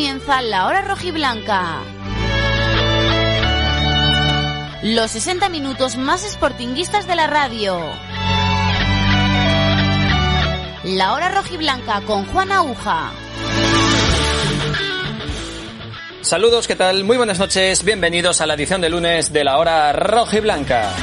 comienza la hora rojiblanca. Los 60 minutos más sportinguistas de la radio. La hora rojiblanca con Juan Aguja. Saludos, ¿qué tal? Muy buenas noches, bienvenidos a la edición de lunes de la hora rojiblanca.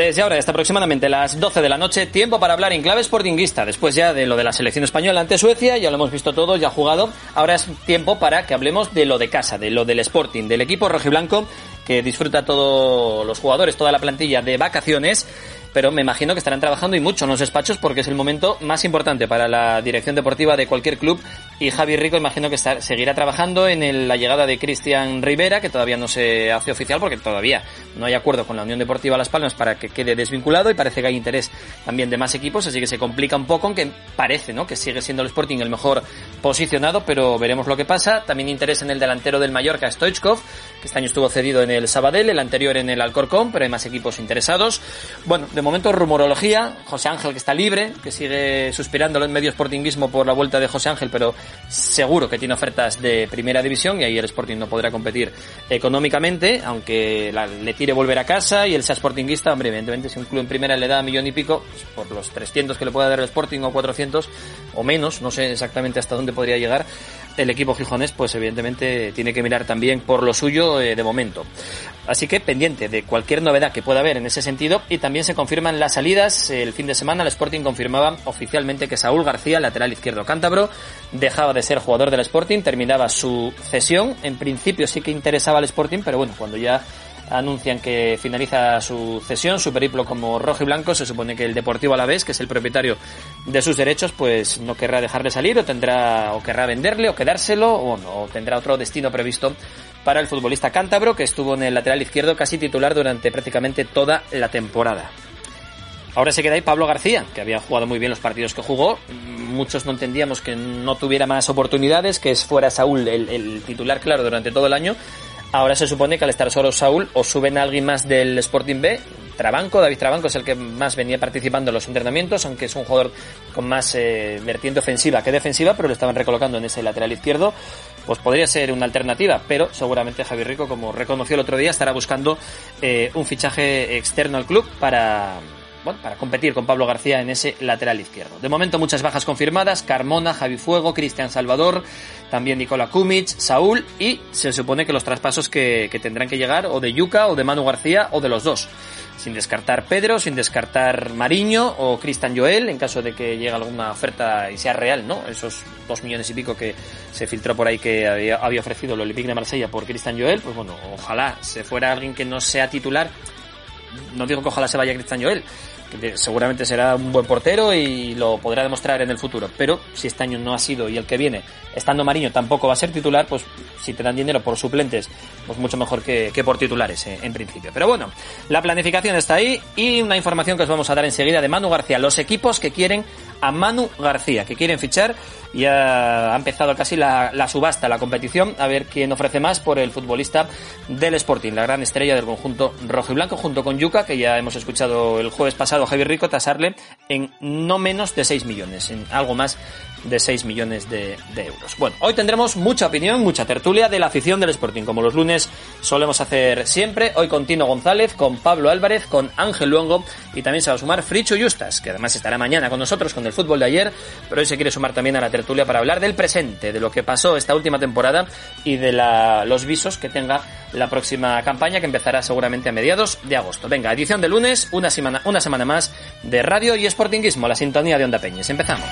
Desde ahora, hasta aproximadamente las 12 de la noche, tiempo para hablar en clave sportinguista. Después ya de lo de la selección española ante Suecia, ya lo hemos visto todo, ya jugado. Ahora es tiempo para que hablemos de lo de casa, de lo del Sporting, del equipo rojiblanco que disfruta todos los jugadores, toda la plantilla de vacaciones pero me imagino que estarán trabajando y mucho en los despachos porque es el momento más importante para la dirección deportiva de cualquier club. Y Javi Rico imagino que seguirá trabajando en la llegada de Cristian Rivera que todavía no se hace oficial porque todavía no hay acuerdo con la Unión Deportiva Las Palmas para que quede desvinculado y parece que hay interés también de más equipos así que se complica un poco aunque parece que sigue siendo el Sporting el mejor posicionado pero veremos lo que pasa. También interés en el delantero del Mallorca Stoichkov que este año estuvo cedido en el Sabadell el anterior en el Alcorcón pero hay más equipos interesados. Bueno momento rumorología, José Ángel que está libre, que sigue suspirando en medio sportinguismo por la vuelta de José Ángel, pero seguro que tiene ofertas de primera división y ahí el Sporting no podrá competir económicamente, aunque le tire volver a casa y el sea sportinguista, hombre, evidentemente si un club en primera le da millón y pico, pues por los 300 que le pueda dar el Sporting o 400 o menos, no sé exactamente hasta dónde podría llegar, el equipo gijonés, pues evidentemente tiene que mirar también por lo suyo eh, de momento. Así que pendiente de cualquier novedad que pueda haber en ese sentido y también se confirman las salidas. El fin de semana el Sporting confirmaba oficialmente que Saúl García, lateral izquierdo cántabro, dejaba de ser jugador del Sporting, terminaba su cesión. En principio sí que interesaba al Sporting, pero bueno, cuando ya anuncian que finaliza su cesión, su periplo como rojo y blanco. Se supone que el Deportivo Alavés, que es el propietario de sus derechos, pues no querrá dejarle salir o tendrá o querrá venderle o quedárselo o no, o tendrá otro destino previsto para el futbolista cántabro que estuvo en el lateral izquierdo casi titular durante prácticamente toda la temporada. Ahora se queda ahí Pablo García, que había jugado muy bien los partidos que jugó. Muchos no entendíamos que no tuviera más oportunidades, que fuera Saúl el, titular claro durante todo el año. Ahora se supone que al estar solo Saúl o suben a alguien más del Sporting B. Trabanco, David Trabanco es el que más venía participando en los entrenamientos, aunque es un jugador con más eh, vertiente ofensiva que defensiva, pero lo estaban recolocando en ese lateral izquierdo. Pues podría ser una alternativa, pero seguramente Javier Rico, como reconoció el otro día, estará buscando eh, un fichaje externo al club para, bueno, para competir con Pablo García en ese lateral izquierdo. De momento muchas bajas confirmadas, Carmona, Javi Fuego, Cristian Salvador, también Nicola Kumic, Saúl y se supone que los traspasos que, tendrán que llegar o de Yuca o de Manu García o de los dos. Sin descartar Pedro, sin descartar Mariño o Cristian Joel en caso de que llegue alguna oferta y sea real, ¿no? Esos dos millones y pico que se filtró por ahí que había, había ofrecido el Olympique de Marsella por Cristian Joel, pues bueno, ojalá se fuera alguien que no sea titular no digo que ojalá se vaya Cristian Joel, que seguramente será un buen portero y lo podrá demostrar en el futuro, pero si este año no ha sido y el que viene, estando Mariño tampoco va a ser titular, pues si te dan dinero por suplentes, pues mucho mejor que, por titulares eh, en principio. Pero bueno, la planificación está ahí y una información que os vamos a dar enseguida de Manu García, los equipos que quieren a Manu García, que quieren fichar. Ya ha empezado casi la, subasta, la competición, a ver quién ofrece más por el futbolista del Sporting, la gran estrella del conjunto rojo y blanco, junto con Yuca, que ya hemos escuchado el jueves pasado a Javier Rico tasarle en no menos de 6 millones, en algo más de 6 millones de, euros. Bueno, hoy tendremos mucha opinión, mucha tertulia de la afición del Sporting, como los lunes solemos hacer siempre. Hoy con Tino González, con Pablo Álvarez, con Ángel Luongo y también se va a sumar Fricho Justas, que además estará mañana con nosotros con el fútbol de ayer, pero hoy se quiere sumar también a la tertulia para hablar del presente, de lo que pasó esta última temporada y de los visos que tenga la próxima campaña que empezará seguramente a mediados de agosto. Venga, edición de lunes, una semana, una semana más de radio y sportinguismo, la sintonía de Onda Peñes. Empezamos.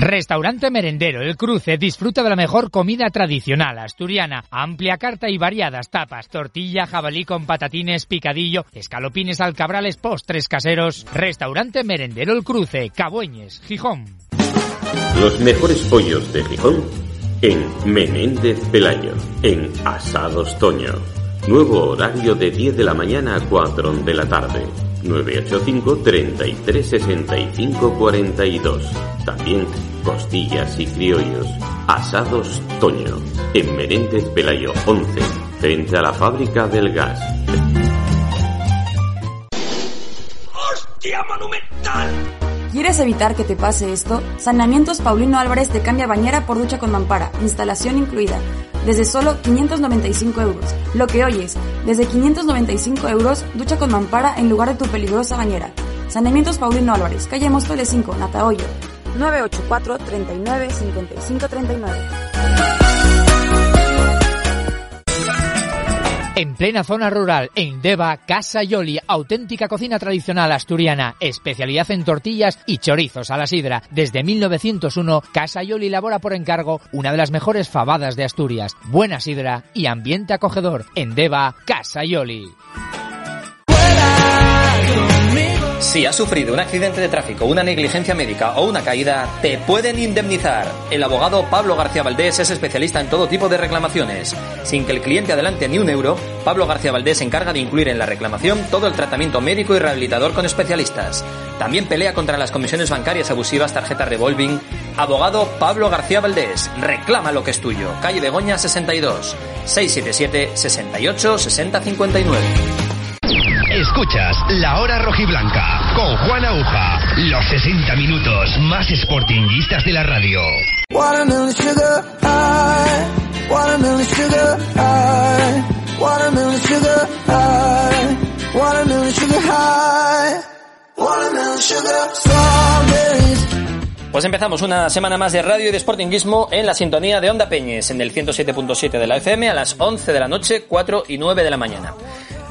Restaurante Merendero El Cruce disfruta de la mejor comida tradicional asturiana, amplia carta y variadas tapas, tortilla, jabalí con patatines, picadillo, escalopines alcabrales, postres caseros. Restaurante Merendero El Cruce, Cabueñes, Gijón. Los mejores pollos de Gijón en Menéndez Pelayo, en Asados Toño. Nuevo horario de 10 de la mañana a 4 de la tarde. 985 33 65 42. También costillas y criollos. Asados Toño. En Menéndez Pelayo 11 frente a la fábrica del gas. ¡Hostia monumental! ¿Quieres evitar que te pase esto? Saneamientos Paulino Álvarez te cambia bañera por ducha con mampara, instalación incluida, desde solo 595 euros. Lo que oyes, desde 595 euros, ducha con mampara en lugar de tu peligrosa bañera. Saneamientos Paulino Álvarez, calle Móstoles 5, Natahoyo. 984 39 55 39. En plena zona rural, en Deva, Casa Yoli, auténtica cocina tradicional asturiana, especialidad en tortillas y chorizos a la sidra. Desde 1901, Casa Yoli elabora por encargo una de las mejores fabadas de Asturias. Buena sidra y ambiente acogedor. En Deva, Casa Yoli. Si has sufrido un accidente de tráfico, una negligencia médica o una caída, te pueden indemnizar. El abogado Pablo García Valdés es especialista en todo tipo de reclamaciones. Sin que el cliente adelante ni un euro, Pablo García Valdés se encarga de incluir en la reclamación todo el tratamiento médico y rehabilitador con especialistas. También pelea contra las comisiones bancarias abusivas, tarjeta revolving. Abogado Pablo García Valdés, reclama lo que es tuyo. Calle Begoña 62, 677 68 60 59. Escuchas La Hora Rojiblanca con Juan Aguja. Los 60 minutos más sportinguistas de la radio. Pues empezamos una semana más de radio y de sportinguismo en la sintonía de Onda Peñes, en el 107.7 de la FM a las 11 de la noche, 4 y 9 de la mañana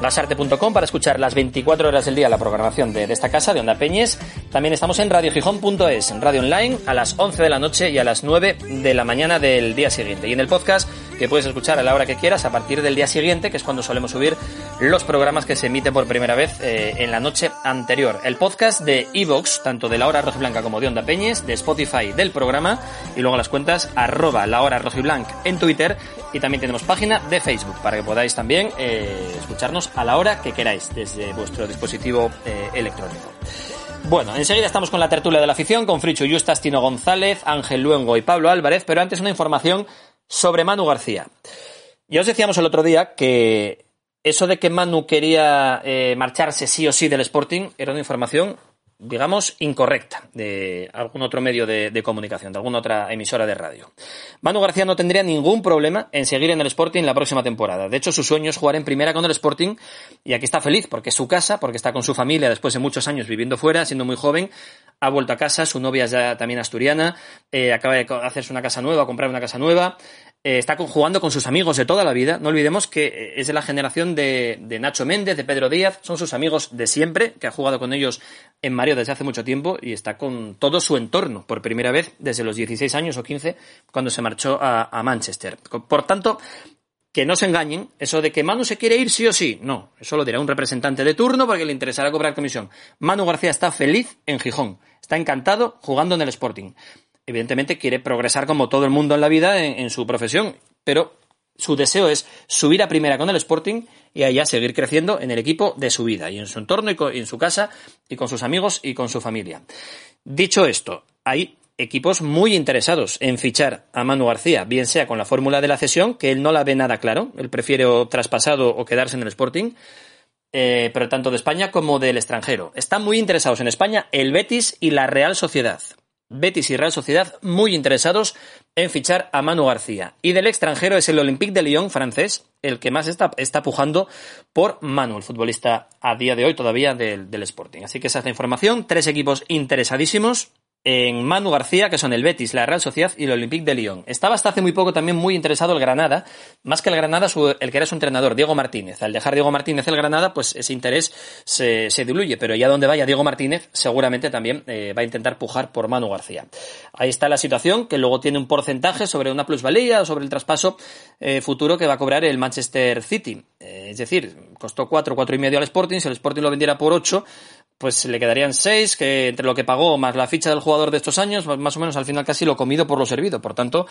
lasarte.com para escuchar las 24 horas del día la programación de, de esta casa, de Onda Peñes. También estamos en radiogijón.es, en radio online, a las 11 de la noche y a las 9 de la mañana del día siguiente. Y en el podcast, que puedes escuchar a la hora que quieras, a partir del día siguiente, que es cuando solemos subir los programas que se emiten por primera vez eh, en la noche anterior. El podcast de Evox, tanto de la hora rojiblanca como de Onda Peñes, de Spotify del programa, y luego las cuentas arroba la hora rojiblanc en Twitter, y también tenemos página de Facebook, para que podáis también eh, escucharnos a la hora que queráis, desde vuestro dispositivo eh, electrónico. Bueno, enseguida estamos con la tertulia de la afición, con Fricho Justas, Tino González, Ángel Luengo y Pablo Álvarez, pero antes una información sobre Manu García. Ya os decíamos el otro día que eso de que Manu quería eh, marcharse sí o sí del Sporting era una información, digamos, incorrecta de algún otro medio de, comunicación, de alguna otra emisora de radio. Manu García no tendría ningún problema en seguir en el Sporting la próxima temporada. De hecho, su sueño es jugar en primera con el Sporting y aquí está feliz porque es su casa, porque está con su familia después de muchos años viviendo fuera, siendo muy joven. Ha vuelto a casa, su novia es ya también asturiana, eh, acaba de hacerse una casa nueva, comprar una casa nueva. Eh, está jugando con sus amigos de toda la vida. No olvidemos que es de la generación de, de, Nacho Méndez, de Pedro Díaz, son sus amigos de siempre, que ha jugado con ellos en Mario desde hace mucho tiempo y está con todo su entorno por primera vez desde los 16 años o 15 cuando se marchó a, a Manchester. Por tanto, que no se engañen, eso de que Manu se quiere ir sí o sí, no, eso lo dirá un representante de turno porque le interesará cobrar comisión. Manu García está feliz en Gijón, está encantado jugando en el Sporting evidentemente quiere progresar como todo el mundo en la vida en, su profesión, pero su deseo es subir a primera con el Sporting y allá seguir creciendo en el equipo de su vida y en su entorno y en su casa y con sus amigos y con su familia. Dicho esto, hay equipos muy interesados en fichar a Manu García, bien sea con la fórmula de la cesión, que él no la ve nada claro, él prefiere o traspasado o quedarse en el Sporting, eh, pero tanto de España como del extranjero. Están muy interesados en España el Betis y la Real Sociedad. Betis y Real Sociedad muy interesados en fichar a Manu García. Y del extranjero es el Olympique de Lyon francés, el que más está, está pujando por Manu, el futbolista a día de hoy todavía del, del Sporting. Así que esa es la información. Tres equipos interesadísimos en Manu García, que son el Betis, la Real Sociedad y el Olympique de Lyon. Estaba hasta hace muy poco también muy interesado el Granada, más que el Granada, su, el que era su entrenador, Diego Martínez. Al dejar Diego Martínez el Granada, pues ese interés se, diluye, pero ya donde vaya Diego Martínez, seguramente también eh, va a intentar pujar por Manu García. Ahí está la situación, que luego tiene un porcentaje sobre una plusvalía o sobre el traspaso eh, futuro que va a cobrar el Manchester City. Eh, es decir, costó cuatro, cuatro y medio al Sporting, si el Sporting lo vendiera por ocho, pues le quedarían seis, que entre lo que pagó más la ficha del jugador de estos años, más o menos al final casi lo comido por lo servido. Por tanto,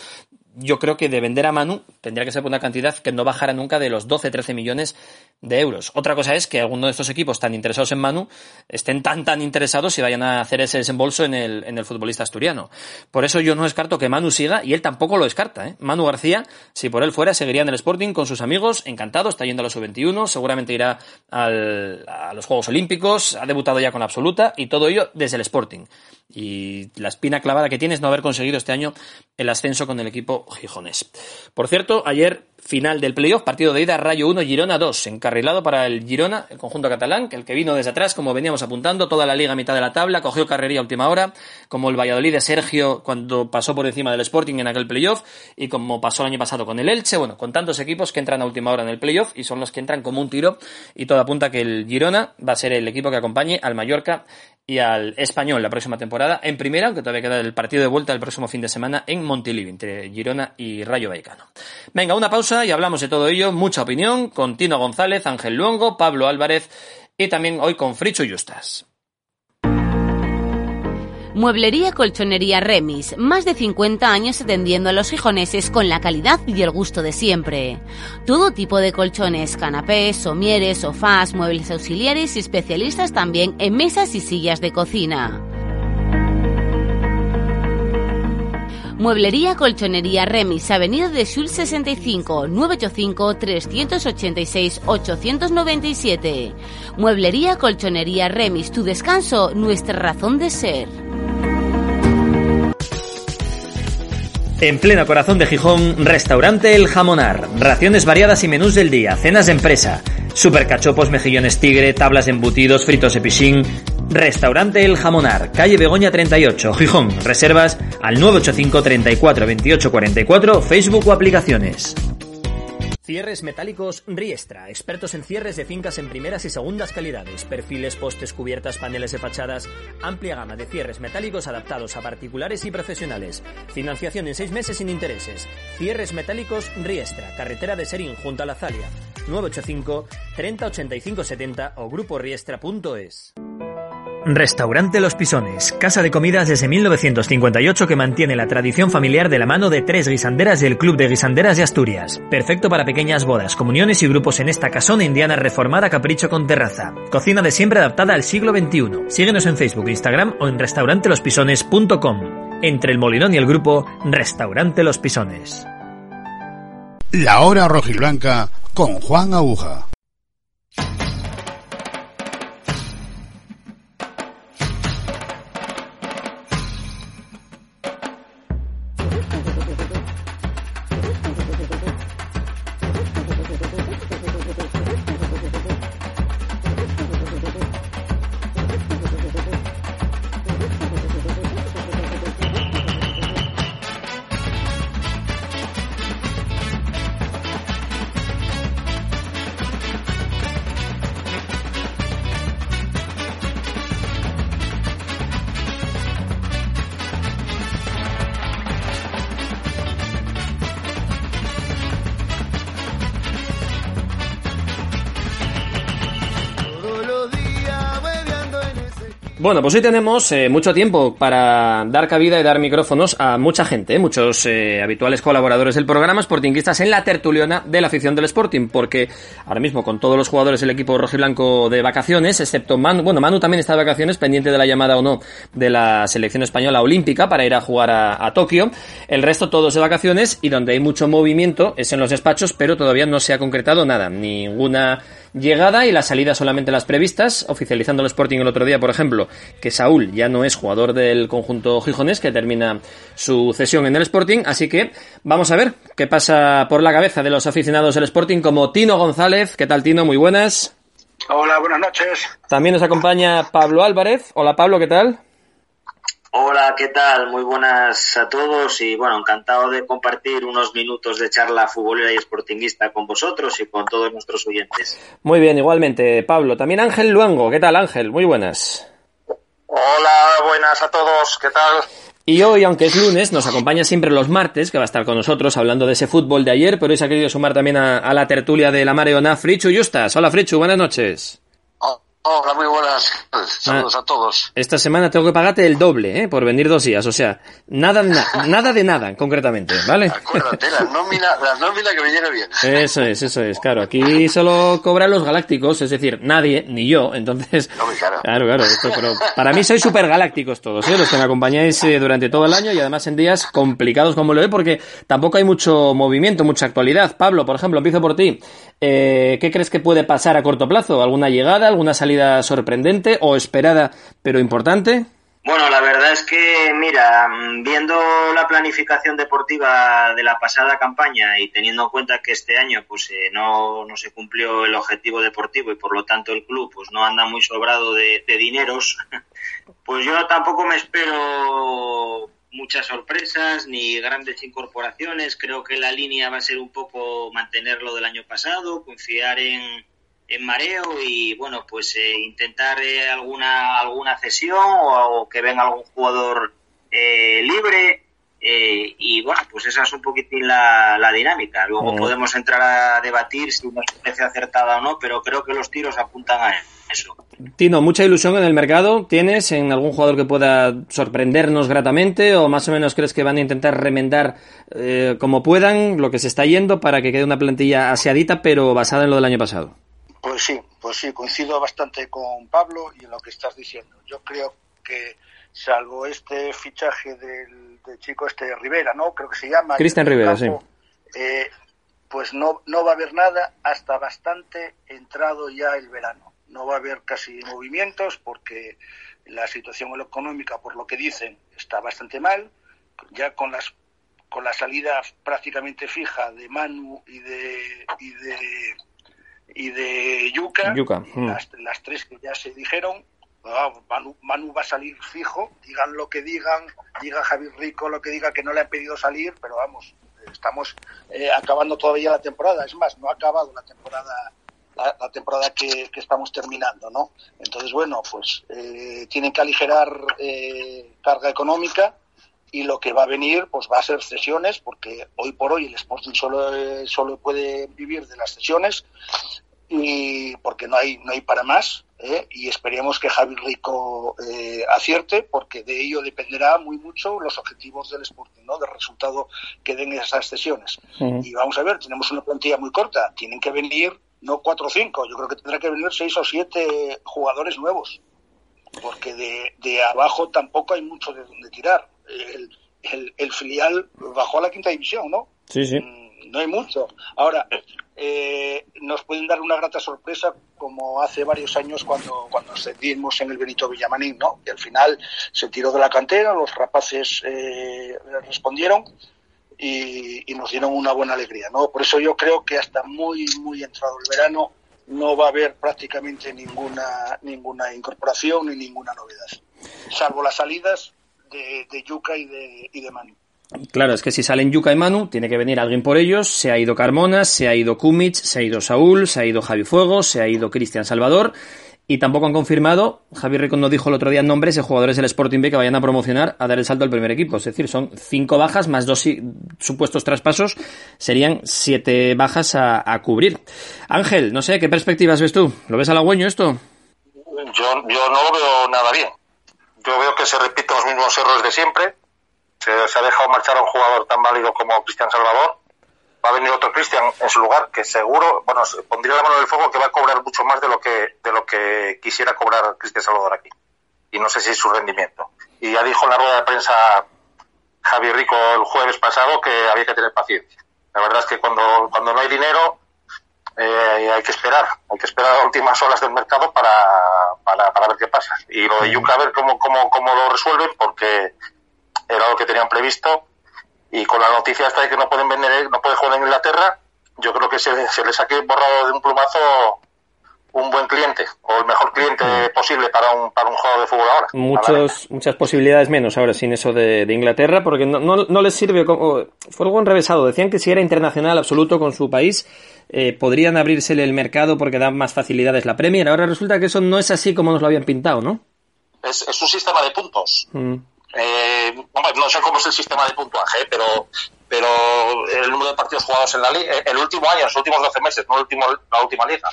yo creo que de vender a Manu tendría que ser una cantidad que no bajara nunca de los 12-13 millones de euros. Otra cosa es que alguno de estos equipos tan interesados en Manu estén tan tan interesados y vayan a hacer ese desembolso en el, en el futbolista asturiano. Por eso yo no descarto que Manu siga y él tampoco lo descarta. ¿eh? Manu García, si por él fuera, seguiría en el Sporting con sus amigos, encantado, está yendo a los sub-21, seguramente irá al, a los Juegos Olímpicos, ha debutado ya con absoluta y todo ello desde el Sporting. Y la espina clavada que tiene es no haber conseguido este año el ascenso con el equipo gijonés. Por cierto, ayer final del playoff, partido de ida, Rayo 1, Girona 2, encarrilado para el Girona, el conjunto catalán, que el que vino desde atrás, como veníamos apuntando, toda la liga a mitad de la tabla, cogió carrería a última hora, como el Valladolid de Sergio cuando pasó por encima del Sporting en aquel playoff, y como pasó el año pasado con el Elche, bueno, con tantos equipos que entran a última hora en el playoff y son los que entran como un tiro, y todo apunta que el Girona va a ser el equipo que acompañe al Mallorca y al Español la próxima temporada en primera, aunque todavía queda el partido de vuelta el próximo fin de semana en Montilivi, entre Girona y Rayo Vallecano. Venga, una pausa y hablamos de todo ello, mucha opinión, con Tino González, Ángel Luongo, Pablo Álvarez y también hoy con Fricho Justas. Mueblería Colchonería Remis, más de 50 años atendiendo a los gijoneses con la calidad y el gusto de siempre. Todo tipo de colchones, canapés, somieres, sofás, muebles auxiliares y especialistas también en mesas y sillas de cocina. Mueblería Colchonería Remis, Avenida de Sul 65, 985-386-897. Mueblería Colchonería Remis, tu descanso, nuestra razón de ser. En pleno corazón de Gijón, restaurante El Jamonar. Raciones variadas y menús del día, cenas de empresa, supercachopos, mejillones tigre, tablas de embutidos, fritos de pichín. Restaurante El Jamonar, calle Begoña 38, Gijón. Reservas al 985 34 28 44, Facebook o aplicaciones. Cierres metálicos Riestra, expertos en cierres de fincas en primeras y segundas calidades, perfiles, postes, cubiertas, paneles de fachadas, amplia gama de cierres metálicos adaptados a particulares y profesionales, financiación en seis meses sin intereses, cierres metálicos Riestra, carretera de Serín junto a la Zalia, 985 30 85 70 o gruporiestra.es. Restaurante Los Pisones, casa de comidas desde 1958 que mantiene la tradición familiar de la mano de tres guisanderas del Club de Guisanderas de Asturias. Perfecto para pequeñas bodas, comuniones y grupos en esta casona indiana reformada capricho con terraza. Cocina de siempre adaptada al siglo XXI. Síguenos en Facebook, Instagram o en restaurantelospisones.com. Entre el Molinón y el grupo, Restaurante Los Pisones. La hora rojiblanca con Juan Aguja. Bueno, pues hoy tenemos eh, mucho tiempo para dar cabida y dar micrófonos a mucha gente, eh, muchos eh, habituales colaboradores del programa, sportinguistas en la tertuliana de la afición del Sporting, porque ahora mismo con todos los jugadores del equipo rojiblanco de vacaciones, excepto Manu, bueno, Manu también está de vacaciones, pendiente de la llamada o no de la selección española olímpica para ir a jugar a, a Tokio, el resto todos de vacaciones y donde hay mucho movimiento es en los despachos, pero todavía no se ha concretado nada, ninguna llegada y la salida solamente las previstas, oficializando el Sporting el otro día, por ejemplo, que Saúl ya no es jugador del conjunto gijonés, que termina su cesión en el Sporting, así que vamos a ver qué pasa por la cabeza de los aficionados del Sporting como Tino González. ¿Qué tal Tino? Muy buenas. Hola, buenas noches. También nos acompaña Pablo Álvarez. Hola Pablo, ¿qué tal? Hola, ¿qué tal? Muy buenas a todos y bueno, encantado de compartir unos minutos de charla futbolera y sportinguista con vosotros y con todos nuestros oyentes. Muy bien, igualmente, Pablo. También Ángel Luango. ¿Qué tal, Ángel? Muy buenas. Hola, buenas a todos. ¿Qué tal? Y hoy, aunque es lunes, nos acompaña siempre los martes, que va a estar con nosotros hablando de ese fútbol de ayer, pero hoy se ha querido sumar también a, a la tertulia de la Mareona Frichu Justas. Hola Frichu, buenas noches. Hola, muy buenas. Saludos a todos. Esta semana tengo que pagarte el doble, ¿eh? Por venir dos días. O sea, nada de, na- nada, de nada, concretamente, ¿vale? Acuérdate, la nómina, la nómina que me llegue bien. Eso es, eso es, claro. Aquí solo cobran los galácticos, es decir, nadie, ni yo. Entonces, claro, claro, esto, pero para mí sois super galácticos todos, ¿eh? los que me acompañáis eh, durante todo el año y además en días complicados como lo de porque tampoco hay mucho movimiento, mucha actualidad. Pablo, por ejemplo, empiezo por ti. Eh, ¿Qué crees que puede pasar a corto plazo? ¿Alguna llegada, alguna salida sorprendente o esperada pero importante? Bueno, la verdad es que, mira, mm, viendo la planificación deportiva de la pasada campaña y teniendo en cuenta que este año pues eh, no, no se cumplió el objetivo deportivo y por lo tanto el club pues no anda muy sobrado de, de dineros, pues yo tampoco me espero muchas sorpresas ni grandes incorporaciones. Creo que la línea va a ser un poco mantener lo del año pasado, confiar en, en mareo y bueno pues eh, intentar eh, alguna alguna cesión o, o que venga algún jugador eh, libre y bueno pues esa es un poquitín la, la dinámica luego Mm. podemos entrar a debatir si nos parece acertada o no pero creo que los tiros apuntan a eso Tino, ¿mucha ilusión en el mercado tienes en algún jugador que pueda sorprendernos gratamente o más o menos crees que van a intentar remendar eh, como puedan lo que se está yendo para que quede una plantilla aseadita pero basada en lo del año pasado? Pues sí, pues sí, coincido bastante con Pablo y en lo que estás diciendo. Yo creo que salvo este fichaje del, del chico este Rivera, ¿no? Creo que se llama. Cristian Rivera, campo, eh, pues no, no va a haber nada hasta bastante entrado ya el verano. No va a haber casi movimientos porque la situación económica, por lo que dicen, está bastante mal. Ya con las con la salida prácticamente fija de Manu y de y de y de Yuca, Yuca, mm. las, las tres que ya se dijeron, ah, Manu, Manu va a salir fijo, digan lo que digan, diga Javier Rico lo que diga que no le han pedido salir, pero vamos, estamos eh, acabando todavía la temporada, es más, no ha acabado la temporada la, la temporada que, que estamos terminando, ¿no? Entonces, bueno, pues eh, tienen que aligerar eh, carga económica y lo que va a venir pues va a ser cesiones porque hoy por hoy el Sporting solo solo puede vivir de las cesiones y porque no hay no hay para más ¿eh? y esperemos que Javi Rico eh, acierte porque de ello dependerá muy mucho los objetivos del Sporting no del resultado que den esas cesiones y vamos a ver tenemos una plantilla muy corta tienen que venir no cuatro o cinco yo creo que tendrá que venir seis o siete jugadores nuevos porque de, de abajo tampoco hay mucho de donde tirar. El, el, el filial bajó a la quinta división, ¿no? Sí, sí. No hay mucho. Ahora, eh, nos pueden dar una grata sorpresa como hace varios años cuando, cuando ascendimos en el Benito Villamanín, ¿no? Que al final se tiró de la cantera, los rapaces eh, respondieron y, y nos dieron una buena alegría, ¿no? Por eso yo creo que hasta muy, muy entrado el verano no va a haber prácticamente ninguna ninguna incorporación ni ninguna novedad, salvo las salidas de, de Yuca y de, y de Manu. Claro, es que si salen Yuka y Manu, tiene que venir alguien por ellos. Se ha ido Carmona, se ha ido Kumic, se ha ido Saúl, se ha ido Javi Fuego, se ha ido Cristian Salvador. Y tampoco han confirmado, Javi Rico nos dijo el otro día nombres de jugadores del Sporting B que vayan a promocionar a dar el salto al primer equipo. Es decir, son cinco bajas más dos supuestos traspasos, serían siete bajas a, a cubrir. Ángel, no sé, ¿qué perspectivas ves tú? ¿Lo ves halagüeño esto? Yo, yo no lo veo nada bien. Yo veo que se repiten los mismos errores de siempre. Se, ha dejado marchar a un jugador tan válido como Cristian Salvador. Va a venir otro Cristian en su lugar que seguro, bueno, pondría la mano en el fuego que va a cobrar mucho más de lo que de lo que quisiera cobrar Cristian Salvador aquí. Y no sé si es su rendimiento. Y ya dijo en la rueda de prensa Javi Rico el jueves pasado que había que tener paciencia. La verdad es que cuando, cuando no hay dinero eh, hay que esperar, hay que esperar a últimas horas del mercado para, para, para ver qué pasa. Y lo de Yuca a ver cómo, cómo, cómo lo resuelven porque era lo que tenían previsto y con la noticia esta de que no pueden vender, no puede jugar en Inglaterra, yo creo que se, se les ha borrado de un plumazo un buen cliente o el mejor cliente posible para un, para un jugador de fútbol ahora. Muchos, muchas posibilidades menos ahora sin eso de, de Inglaterra, porque no, no, no les sirve como... Fue algo enrevesado. Decían que si era internacional absoluto con su país, eh, podrían abrírsele el mercado porque dan más facilidades la Premier. Ahora resulta que eso no es así como nos lo habían pintado, ¿no? Es, es un sistema de puntos. Mm. Eh, no sé cómo es el sistema de puntuaje, pero pero el número de partidos jugados en la liga, el último año, los últimos 12 meses, no el último, la última liga.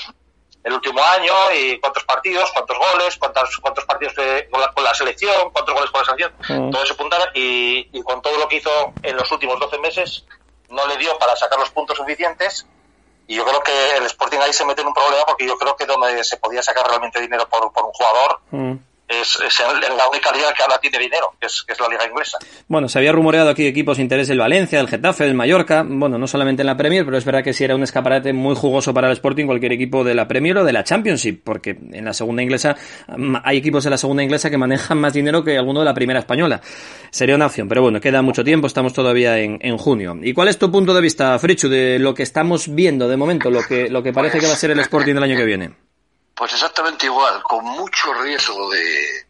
el último año y cuántos partidos, cuántos goles, cuántos, cuántos partidos con, la, con, la, selección, cuántos goles con la selección, todo eso apuntaba y, y con todo lo que hizo en los últimos 12 meses no le dio para sacar los puntos suficientes y yo creo que el Sporting ahí se mete en un problema porque yo creo que donde se podía sacar realmente dinero por, por un jugador mm es, es la única liga que ahora tiene dinero, que es, que es la liga inglesa. Bueno, se había rumoreado aquí equipos de interés del Valencia, del Getafe, del Mallorca, bueno, no solamente en la Premier, pero es verdad que sí era un escaparate muy jugoso para el Sporting cualquier equipo de la Premier o de la Championship, porque en la segunda inglesa hay equipos de la segunda inglesa que manejan más dinero que alguno de la primera española. Sería una opción, pero bueno, queda mucho tiempo, estamos todavía en, en junio. ¿Y cuál es tu punto de vista, Frichu, de lo que estamos viendo de momento, lo que, lo que parece que va a ser el Sporting del año que viene? Pues exactamente igual, con mucho riesgo de,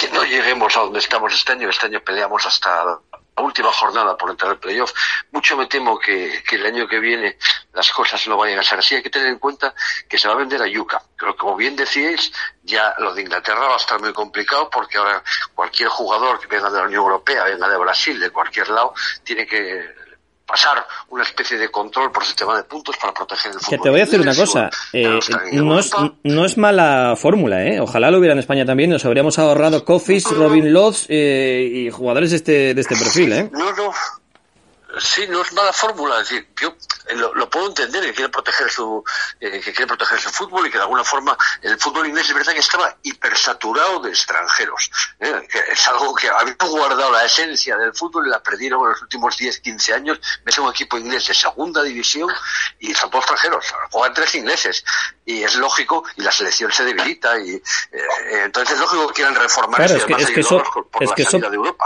que no lleguemos a donde estamos este año. Este año peleamos hasta la última jornada por entrar al playoff. Mucho me temo que, el año que viene las cosas no vayan a ser así. Hay que tener en cuenta que se va a vender a Yuca. Pero como bien decíais, ya lo de Inglaterra va a estar muy complicado porque ahora cualquier jugador que venga de la Unión Europea, venga de Brasil, de cualquier lado, tiene que pasar una especie de control por sistema de puntos para proteger el fútbol. Que te voy a decir una cosa, eh, no, es, no es mala fórmula, ¿eh? Ojalá lo hubiera en España también, nos habríamos ahorrado Coffees, Robin Lodz eh, y jugadores de este, de este perfil, ¿eh? No, no, sí, no es mala fórmula. Es decir, yo eh, lo, puedo entender que quiere proteger su eh, que quiere proteger su fútbol y que de alguna forma el fútbol inglés es verdad que estaba hipersaturado de extranjeros. ¿eh? Que es algo que había guardado la esencia del fútbol y la perdieron en los últimos 10, 15 años. Ves un equipo inglés de segunda división y son todos extranjeros. Juegan tres ingleses y es lógico y la selección se debilita y entonces es lógico que quieran reformar claro, es que, es que eso, es que eso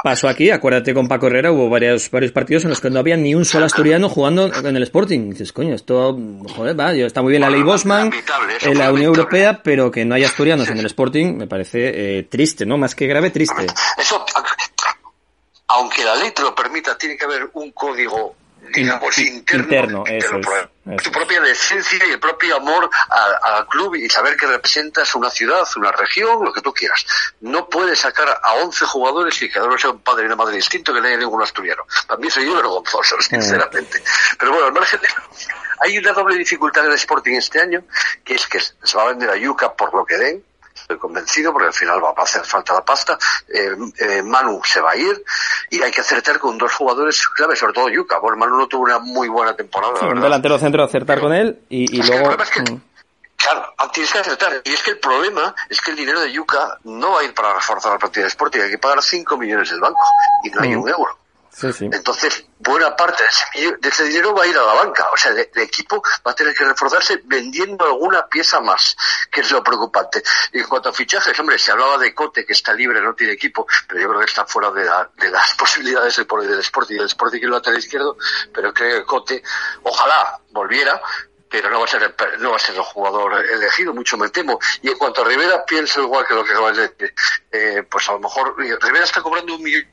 pasó aquí. Acuérdate con Paco Herrera hubo varios varios partidos en los que no había ni un solo asturiano jugando en el Sporting. dices, coño, esto, joder, va, está muy bien la ley Bosman, en la Unión Europea, pero que no haya asturianos en el Sporting me parece eh, triste, ¿no? Más que grave, triste. Eso, aunque la ley te lo permita, tiene que haber un código digamos, interno, eso tu propia decencia y el propio amor al club y saber que representas una ciudad, una región, lo que tú quieras. No puedes sacar a 11 jugadores y que cada uno sea un padre y una madre distinto que no haya ningún asturiano. Para mí soy yo vergonzoso, sinceramente. Pero bueno, al margen de hay una doble dificultad en el Sporting este año, que es que se va a vender a Yuca por lo que den, estoy convencido, porque al final va a hacer falta la pasta. Eh, eh, Manu se va a ir y hay que acertar con dos jugadores clave, sobre todo Yuka. Bueno, Manu no tuvo una muy buena temporada. un delantero centro acertar con él y, y luego. Mm. Claro, tienes que acertar. Y es que el problema es que el dinero de Yuka no va a ir para reforzar la partida de Sporting. Hay que pagar 5 millones del banco y no hay mm. un euro. Entonces, buena parte de ese, dinero va a ir a la banca. O sea, el, equipo va a tener que reforzarse vendiendo alguna pieza más, que es lo preocupante. Y en cuanto a fichajes, hombre, se hablaba de Cote, que está libre, no tiene equipo, pero yo creo que está fuera de, las posibilidades del, del Sporting. El Sporting que lo lateral izquierdo, pero creo que Cote, ojalá volviera, pero no va a ser no va a ser el jugador elegido, mucho me temo. Y en cuanto a Rivera, pienso igual que lo que acabas de decir. Eh, pues a lo mejor Rivera está cobrando un mil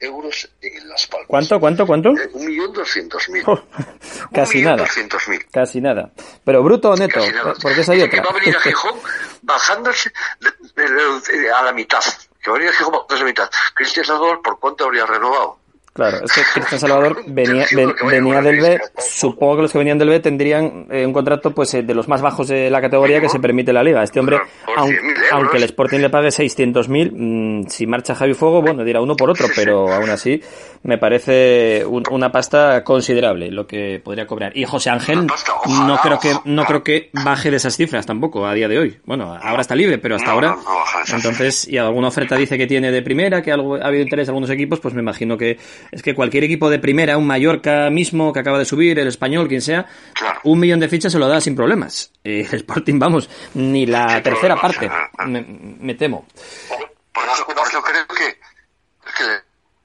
euros en Las Palmas. ¿Cuánto, cuánto, cuánto? Eh, un millón doscientos mil. Oh, casi nada. Casi nada. Pero bruto o neto, porque esa hay otra. Que va a venir a Gijón bajándose a la mitad. Que va a venir a Gijón bajándose a la mitad. Cristian Salvador, ¿por cuánto habría renovado? Claro, es que Cristian Salvador venía, venía del B, supongo que los que venían del B tendrían eh, un contrato pues eh, de los más bajos de la categoría que se permite la liga. Este hombre, aunque, el Sporting le pague 600.000, mmm, si marcha Javi Fuego, bueno, dirá uno por otro, pero aún así me parece una pasta considerable lo que podría cobrar. Y José Ángel no creo que no creo que baje de esas cifras tampoco a día de hoy. Bueno, ahora está libre, pero hasta ahora. Entonces, y alguna oferta dice que tiene de primera, que ha habido interés de algunos equipos, pues me imagino que es que cualquier equipo de primera, un Mallorca mismo que acaba de subir, el español, quien sea, un millón de fichas se lo da sin problemas. Eh, el Sporting, vamos, ni la tercera parte, me, temo. Por eso, creo que,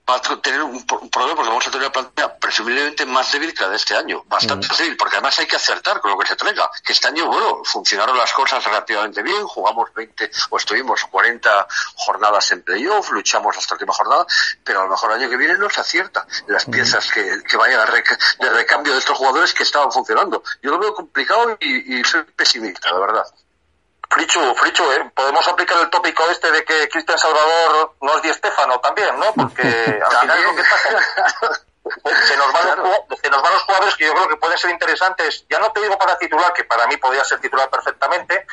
va a tener un, problema porque vamos a tener una plantilla presumiblemente más débil que la de este año, bastante mm. débil, porque además hay que acertar con lo que se traiga. Que este año, bueno, funcionaron las cosas relativamente bien, jugamos 20 o estuvimos 40 jornadas en playoff, luchamos hasta la última jornada, pero a lo mejor el año que viene no se acierta las mm. piezas que, que vayan de recambio de estos jugadores que estaban funcionando. Yo lo veo complicado y, y soy pesimista, la verdad. Frichu, Frichu, ¿eh? podemos aplicar el tópico este de que Cristian Salvador no es Di Estefano también, ¿no? Porque al final lo que pasa se nos, van los, se nos van los jugadores que yo creo que pueden ser interesantes. Ya no te digo para titular, que para mí podría ser titular perfectamente,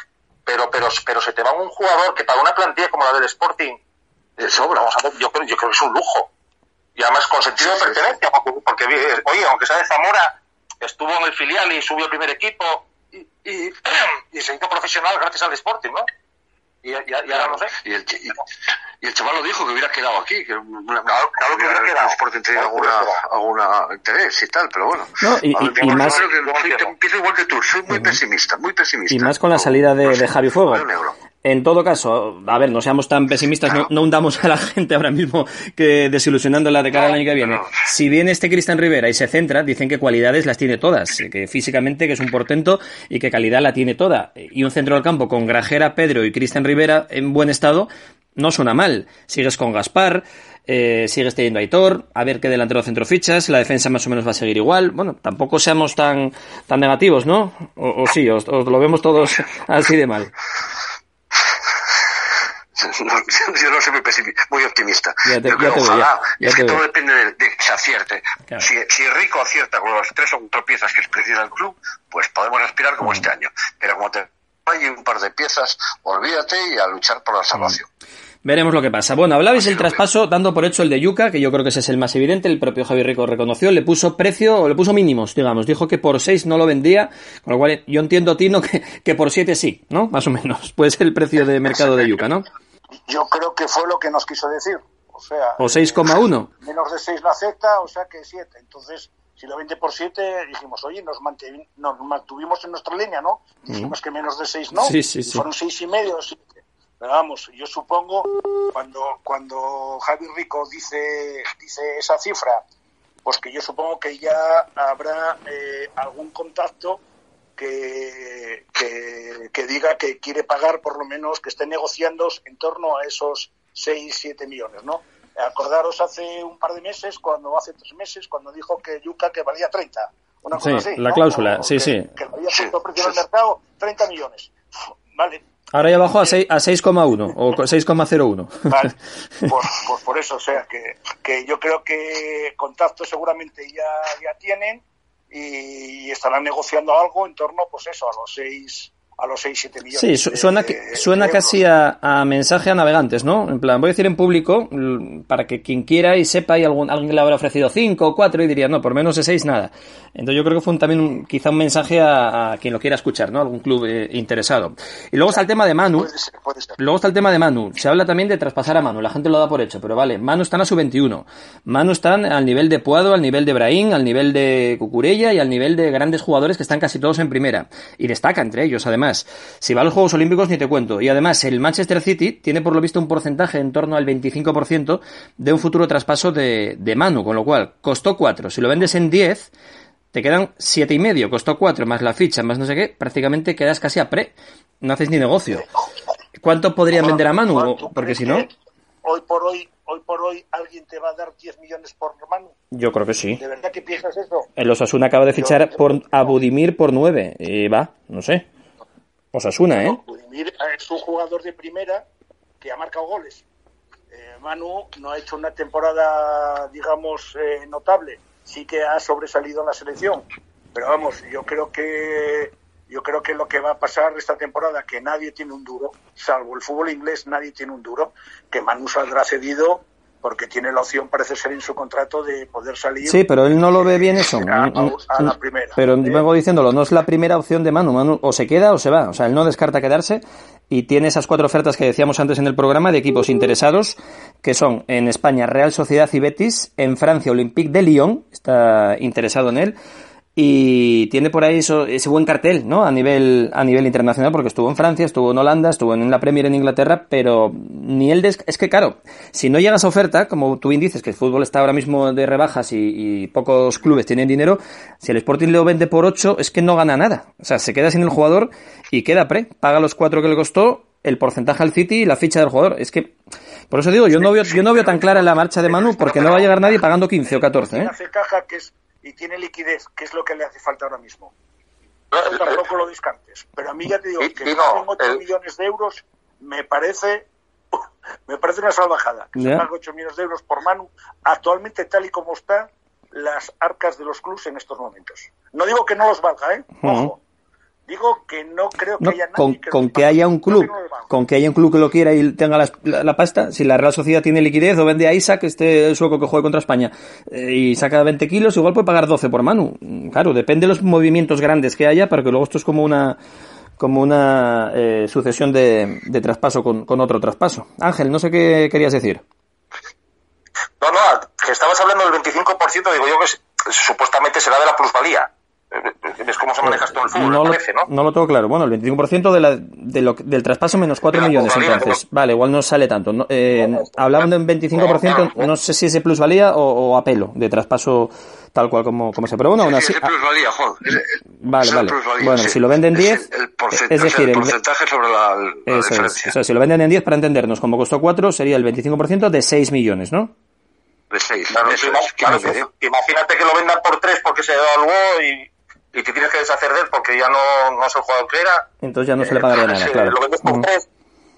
pero, pero, pero se te va un jugador que para una plantilla como la del Sporting, de sobra, vamos a ver, yo creo, yo creo que es un lujo. Y además con sentido de pertenencia, porque, oye, aunque sea de Zamora, estuvo en el filial y subió al primer equipo y, y, y se hizo profesional gracias al Sporting, ¿no? Y, ya, no sé. Y el, y, el, chaval lo dijo que hubiera quedado aquí, que una, claro, claro que hubiera quedado. por tener alguna, alguna interés y tal, pero bueno. No, y, y, más. empiezo igual que tú, soy muy pesimista, muy pesimista. Y más con la salida de, de Javi Fuego. En todo caso, a ver, no seamos tan pesimistas, no, hundamos a la gente ahora mismo que desilusionándola de cara al año que viene. Si viene este Cristian Rivera y se centra, dicen que cualidades las tiene todas, que físicamente que es un portento y que calidad la tiene toda. Y un centro del campo con Grajera, Pedro y Cristian Rivera en buen estado no suena mal. Sigues con Gaspar, eh, sigues teniendo a Aitor, a ver qué delantero centro fichas, la defensa más o menos va a seguir igual. Bueno, tampoco seamos tan, tan negativos, ¿no? O, sí, os lo vemos todos así de mal. yo no soy muy, muy optimista. yo creo, ojalá, es que todo depende de, que se acierte. Si, Rico acierta con las tres o cuatro piezas que es precisa el club, pues podemos aspirar como este año. Pero como te hay un par de piezas, olvídate y a luchar por la salvación. Veremos lo que pasa. Bueno, hablabais del traspaso dando por hecho el de Yuca, que yo creo que ese es el más evidente. El propio Javier Rico reconoció, le puso precio, o le puso mínimos, digamos. Dijo que por 6 no lo vendía, con lo cual yo entiendo, Tino, que, que por 7 sí, ¿no? Más o menos. Puede ser el precio de mercado de Yuca, ¿no? Yo creo que fue lo que nos quiso decir. O sea, o 6,1. Menos de 6 no acepta, o sea que 7. Entonces, si lo vende por 7, dijimos, oye, nos, nos mantuvimos en nuestra línea, ¿no? Dijimos que menos de 6 no. Sí, sí, sí. Fueron 6 y medio, 7. Pero vamos, yo supongo, cuando, cuando Javi Rico dice, dice esa cifra, pues que yo supongo que ya habrá eh, algún contacto que, que, diga que quiere pagar por lo menos, que esté negociando en torno a esos 6, 7 millones, ¿no? Acordaros hace un par de meses, cuando hace tres meses, cuando dijo que Yuca que valía 30. Una cosa sí, la cláusula, sí, sí. Que valía cierto precio en el mercado, 30 millones. Vale. Ahora ya bajó a 6,1 o 6,01. Vale. Pues, pues, por eso, o sea, que, que yo creo que contacto seguramente ya, ya tienen y estarán negociando algo en torno, pues eso, a los seis a los 6, 7 millones. Sí, suena, suena casi a, mensaje a navegantes, ¿no? En plan, voy a decir en público, para que quien quiera y sepa, y algún, alguien le habrá ofrecido 5 o 4 y diría, no, por menos de 6 nada. Entonces yo creo que fue también quizá un mensaje a, quien lo quiera escuchar, ¿no? Algún club eh, interesado. Y luego está el tema de Manu. Luego está el tema de Manu. Se habla también de traspasar a Manu, la gente lo da por hecho, pero vale, Manu están a su 21. Manu están al nivel de Puado, al nivel de Brahim, al nivel de Cucurella y al nivel de grandes jugadores que están casi todos en primera. Y destaca entre ellos, además. Si va a los Juegos Olímpicos ni te cuento. Y además el Manchester City tiene por lo visto un porcentaje en torno al 25% de un futuro traspaso de, de Manu, con lo cual costó 4. Si lo vendes en 10, te quedan siete y medio, costó 4 más la ficha, más no sé qué, prácticamente quedas casi a pre. No haces ni negocio. ¿Cuánto podrían vender a Manu? Porque si no... Hoy por hoy hoy por hoy alguien te va a dar 10 millones por Manu? Yo creo que sí. ¿De verdad que piensas eso? El Osasuna acaba de fichar por, a Budimir por 9. Y va, no sé. Osasuna, ¿eh? es un jugador de primera que ha marcado goles. Eh, Manu no ha hecho una temporada, digamos, eh, notable. Sí que ha sobresalido en la selección. Pero vamos, yo creo que yo creo que lo que va a pasar esta temporada, que nadie tiene un duro, salvo el fútbol inglés, nadie tiene un duro, que Manu saldrá cedido porque tiene la opción, parece ser en su contrato, de poder salir. Sí, pero él no lo ve bien eso. A, la primera. Pero ¿eh? vengo diciéndolo, no es la primera opción de Manu. Manu o se queda o se va. O sea, él no descarta quedarse y tiene esas cuatro ofertas que decíamos antes en el programa de equipos interesados, que son en España Real Sociedad y Betis, en Francia Olympique de Lyon, está interesado en él, y tiene por ahí ese buen cartel, ¿no? A nivel, a nivel internacional, porque estuvo en Francia, estuvo en Holanda, estuvo en la Premier en Inglaterra, pero ni él es que claro, si no llegas a oferta, como tú bien dices, que el fútbol está ahora mismo de rebajas y, pocos clubes tienen dinero, si el Sporting lo vende por 8, es que no gana nada. O sea, se queda sin el jugador y queda pre, paga los cuatro que le costó, el porcentaje al City y la ficha del jugador. Es que, por eso digo, yo no veo, yo no veo tan clara la marcha de Manu, porque no va a llegar nadie pagando 15 o 14, ¿eh? Y tiene liquidez, que es lo que le hace falta ahora mismo. Eso tampoco lo descartes. Pero a mí ya te digo que si 8 millones de euros me parece me parece una salvajada. Que se 8 millones de euros por Manu. Actualmente, tal y como está, las arcas de los clubes en estos momentos. No digo que no los valga, ¿eh? Ojo. Digo que no creo que No, haya nadie con, que con que haya un club, con que haya un club que lo quiera y tenga la, la pasta, si la Real Sociedad tiene liquidez o vende a Isaac, este sueco que juega contra España, eh, y saca 20 kilos, igual puede pagar 12 por Manu. Claro, depende de los movimientos grandes que haya, para que luego esto es como una como una eh, sucesión de, de traspaso con, con otro traspaso. Ángel, no sé qué querías decir. No, no, que estabas hablando del 25%, digo yo que es- supuestamente será de la plusvalía. ¿Ves cómo se maneja todo el fútbol? no, me lo, parece, ¿no? no lo tengo claro. Bueno, el 25% de la, de lo, del traspaso menos 4 De la millones, entonces. Vale, igual no sale tanto. No, eh, hablaban de un 25%, no sé si es de plusvalía o, o a pelo, de traspaso tal cual como, como se. Pero bueno, aún así. Es de plusvalía, Juan. Es- es- Vale, es de vale. plusvalía, Bueno, sí. si lo venden Es 10, el, el porcentaje, es decir, el el- porcentaje sobre la, la Eso es. diferencia. O sea, si lo venden en 10 para entendernos, como costó 4, sería el 25% de 6 millones, ¿no? De 6. Claro, Eso ima- es, claro, quince, ¿eh? imagínate que lo vendan por 3 porque se devaluó y, y te tienes que deshacer de él porque ya no, no es el jugador que era. Entonces ya no se le pagaría nada, claro. Lo vendes por Ujú. 3,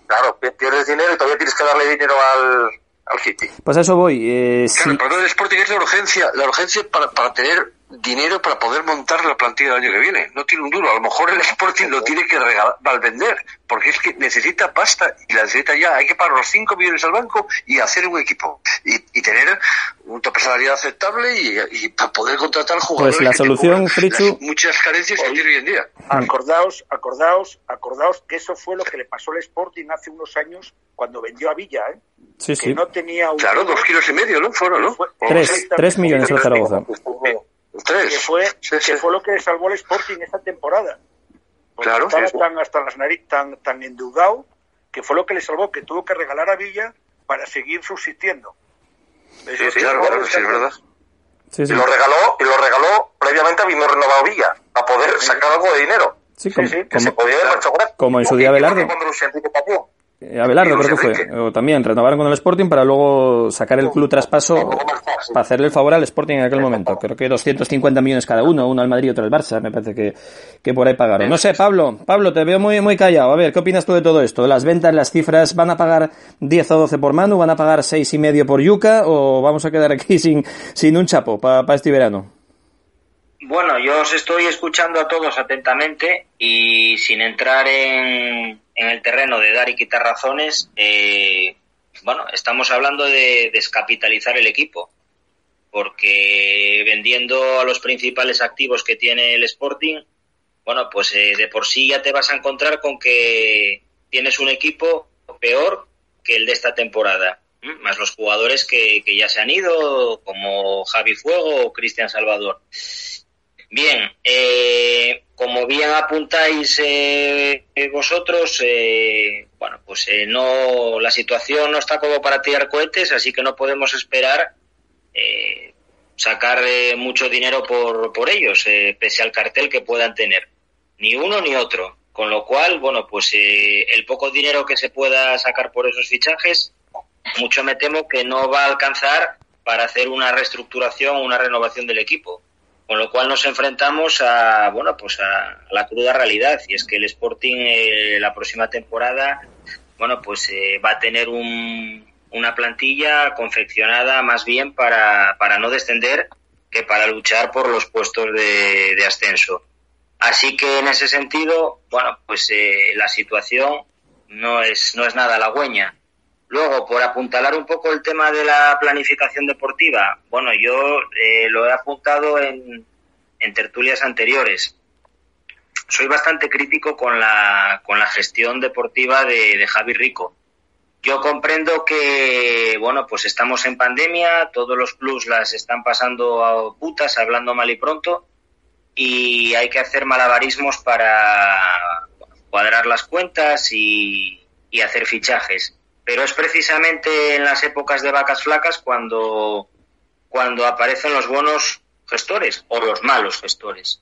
claro, pi- pierdes dinero y todavía tienes que darle dinero al, al City. Pues a eso voy. Eh, Claro, si- el problema del Sporting es la urgencia, la urgencia para, para tener dinero para poder montar la plantilla del año que viene. No tiene un duro. A lo mejor el Sporting lo tiene que regalar, al vender, porque es que necesita pasta y la necesita ya. Hay que pagar los 5 millones al banco y hacer un equipo y, y tener un tope salarial aceptable y, y para poder contratar jugadores. Pues la solución, Frichu- muchas carencias que tiene hoy en día. Acordaos, acordaos, acordaos que eso fue lo que le pasó al Sporting hace unos años cuando vendió a Villa, ¿eh? sí, que sí. no tenía un Claro, dos kilos y medio, ¿no? Fueron, ¿no? Tres, tres millones el Zaragoza. Tres. que fue, Sí, sí. que fue lo que le salvó al Sporting esta temporada. Porque Claro. estaba Sí, sí. tan hasta las narices, tan, tan endeudado, que fue lo que le salvó, que tuvo que regalar a Villa para seguir subsistiendo. Sí, sí, claro, claro, sí, es verdad. Sí, sí. Y lo regaló, y lo regaló previamente habiendo renovado Villa, para poder sacar algo de dinero. Sí, como, Que como- se podía gratis. como en su día que Eh, Abelardo creo que fue. O también renovaron con el Sporting para luego sacar el club traspaso para hacerle el favor al Sporting en aquel momento. Creo que 250 millones cada uno, uno al Madrid y otro al Barça, me parece que, que por ahí pagaron. No sé, Pablo, Pablo, te veo muy, muy callado. A ver, ¿qué opinas tú de todo esto? Las ventas, las cifras, ¿van a pagar 10 o 12 por Manu? ¿Van a pagar seis y medio por Yuca? ¿O vamos a quedar aquí sin, sin un chapo para este verano? Bueno, yo os estoy escuchando a todos atentamente y sin entrar en, en el terreno de dar y quitar razones, eh, bueno, estamos hablando de descapitalizar el equipo, porque vendiendo a los principales activos que tiene el Sporting, bueno, pues eh, de por sí ya te vas a encontrar con que tienes un equipo peor que el de esta temporada, más los jugadores que, que ya se han ido, como Javi Fuego o Cristian Salvador. Bien, eh, como bien apuntáis eh, vosotros, eh, bueno, pues eh, no, la situación no está como para tirar cohetes, así que no podemos esperar eh, sacar eh, mucho dinero por, por ellos, eh, pese al cartel que puedan tener. Ni uno ni otro. Con lo cual, bueno, pues el poco dinero que se pueda sacar por esos fichajes, mucho me temo que no va a alcanzar para hacer una reestructuración, una renovación del equipo. Con lo cual nos enfrentamos a, bueno, pues a la cruda realidad y es que el Sporting eh, la próxima temporada, bueno, pues eh, va a tener un, una plantilla confeccionada más bien para, para no descender que para luchar por los puestos de, ascenso. Así que en ese sentido, bueno, pues eh, la situación no es, no es nada halagüeña. Luego, por apuntalar un poco el tema de la planificación deportiva, bueno, yo eh, lo he apuntado en, en tertulias anteriores. Soy bastante crítico con la, con la gestión deportiva de, Javi Rico. Yo comprendo que, bueno, pues estamos en pandemia, todos los clubs las están pasando a putas, hablando mal y pronto, y hay que hacer malabarismos para cuadrar las cuentas y hacer fichajes pero es precisamente en las épocas de vacas flacas cuando, cuando aparecen los buenos gestores o los malos gestores.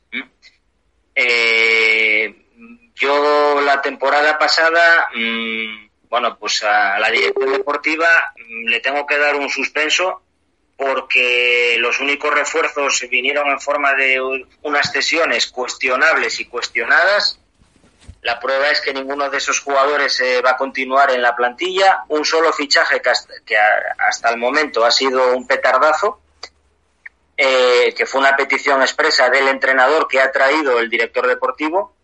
Eh, yo la temporada pasada, mm, bueno, pues a la dirección deportiva mm, le tengo que dar un suspenso porque los únicos refuerzos vinieron en forma de unas cesiones cuestionables y cuestionadas la prueba es que ninguno de esos jugadores eh, va a continuar en la plantilla. Un solo fichaje que hasta, el momento ha sido un petardazo. eh, que fue una petición expresa del entrenador que ha traído el director deportivo.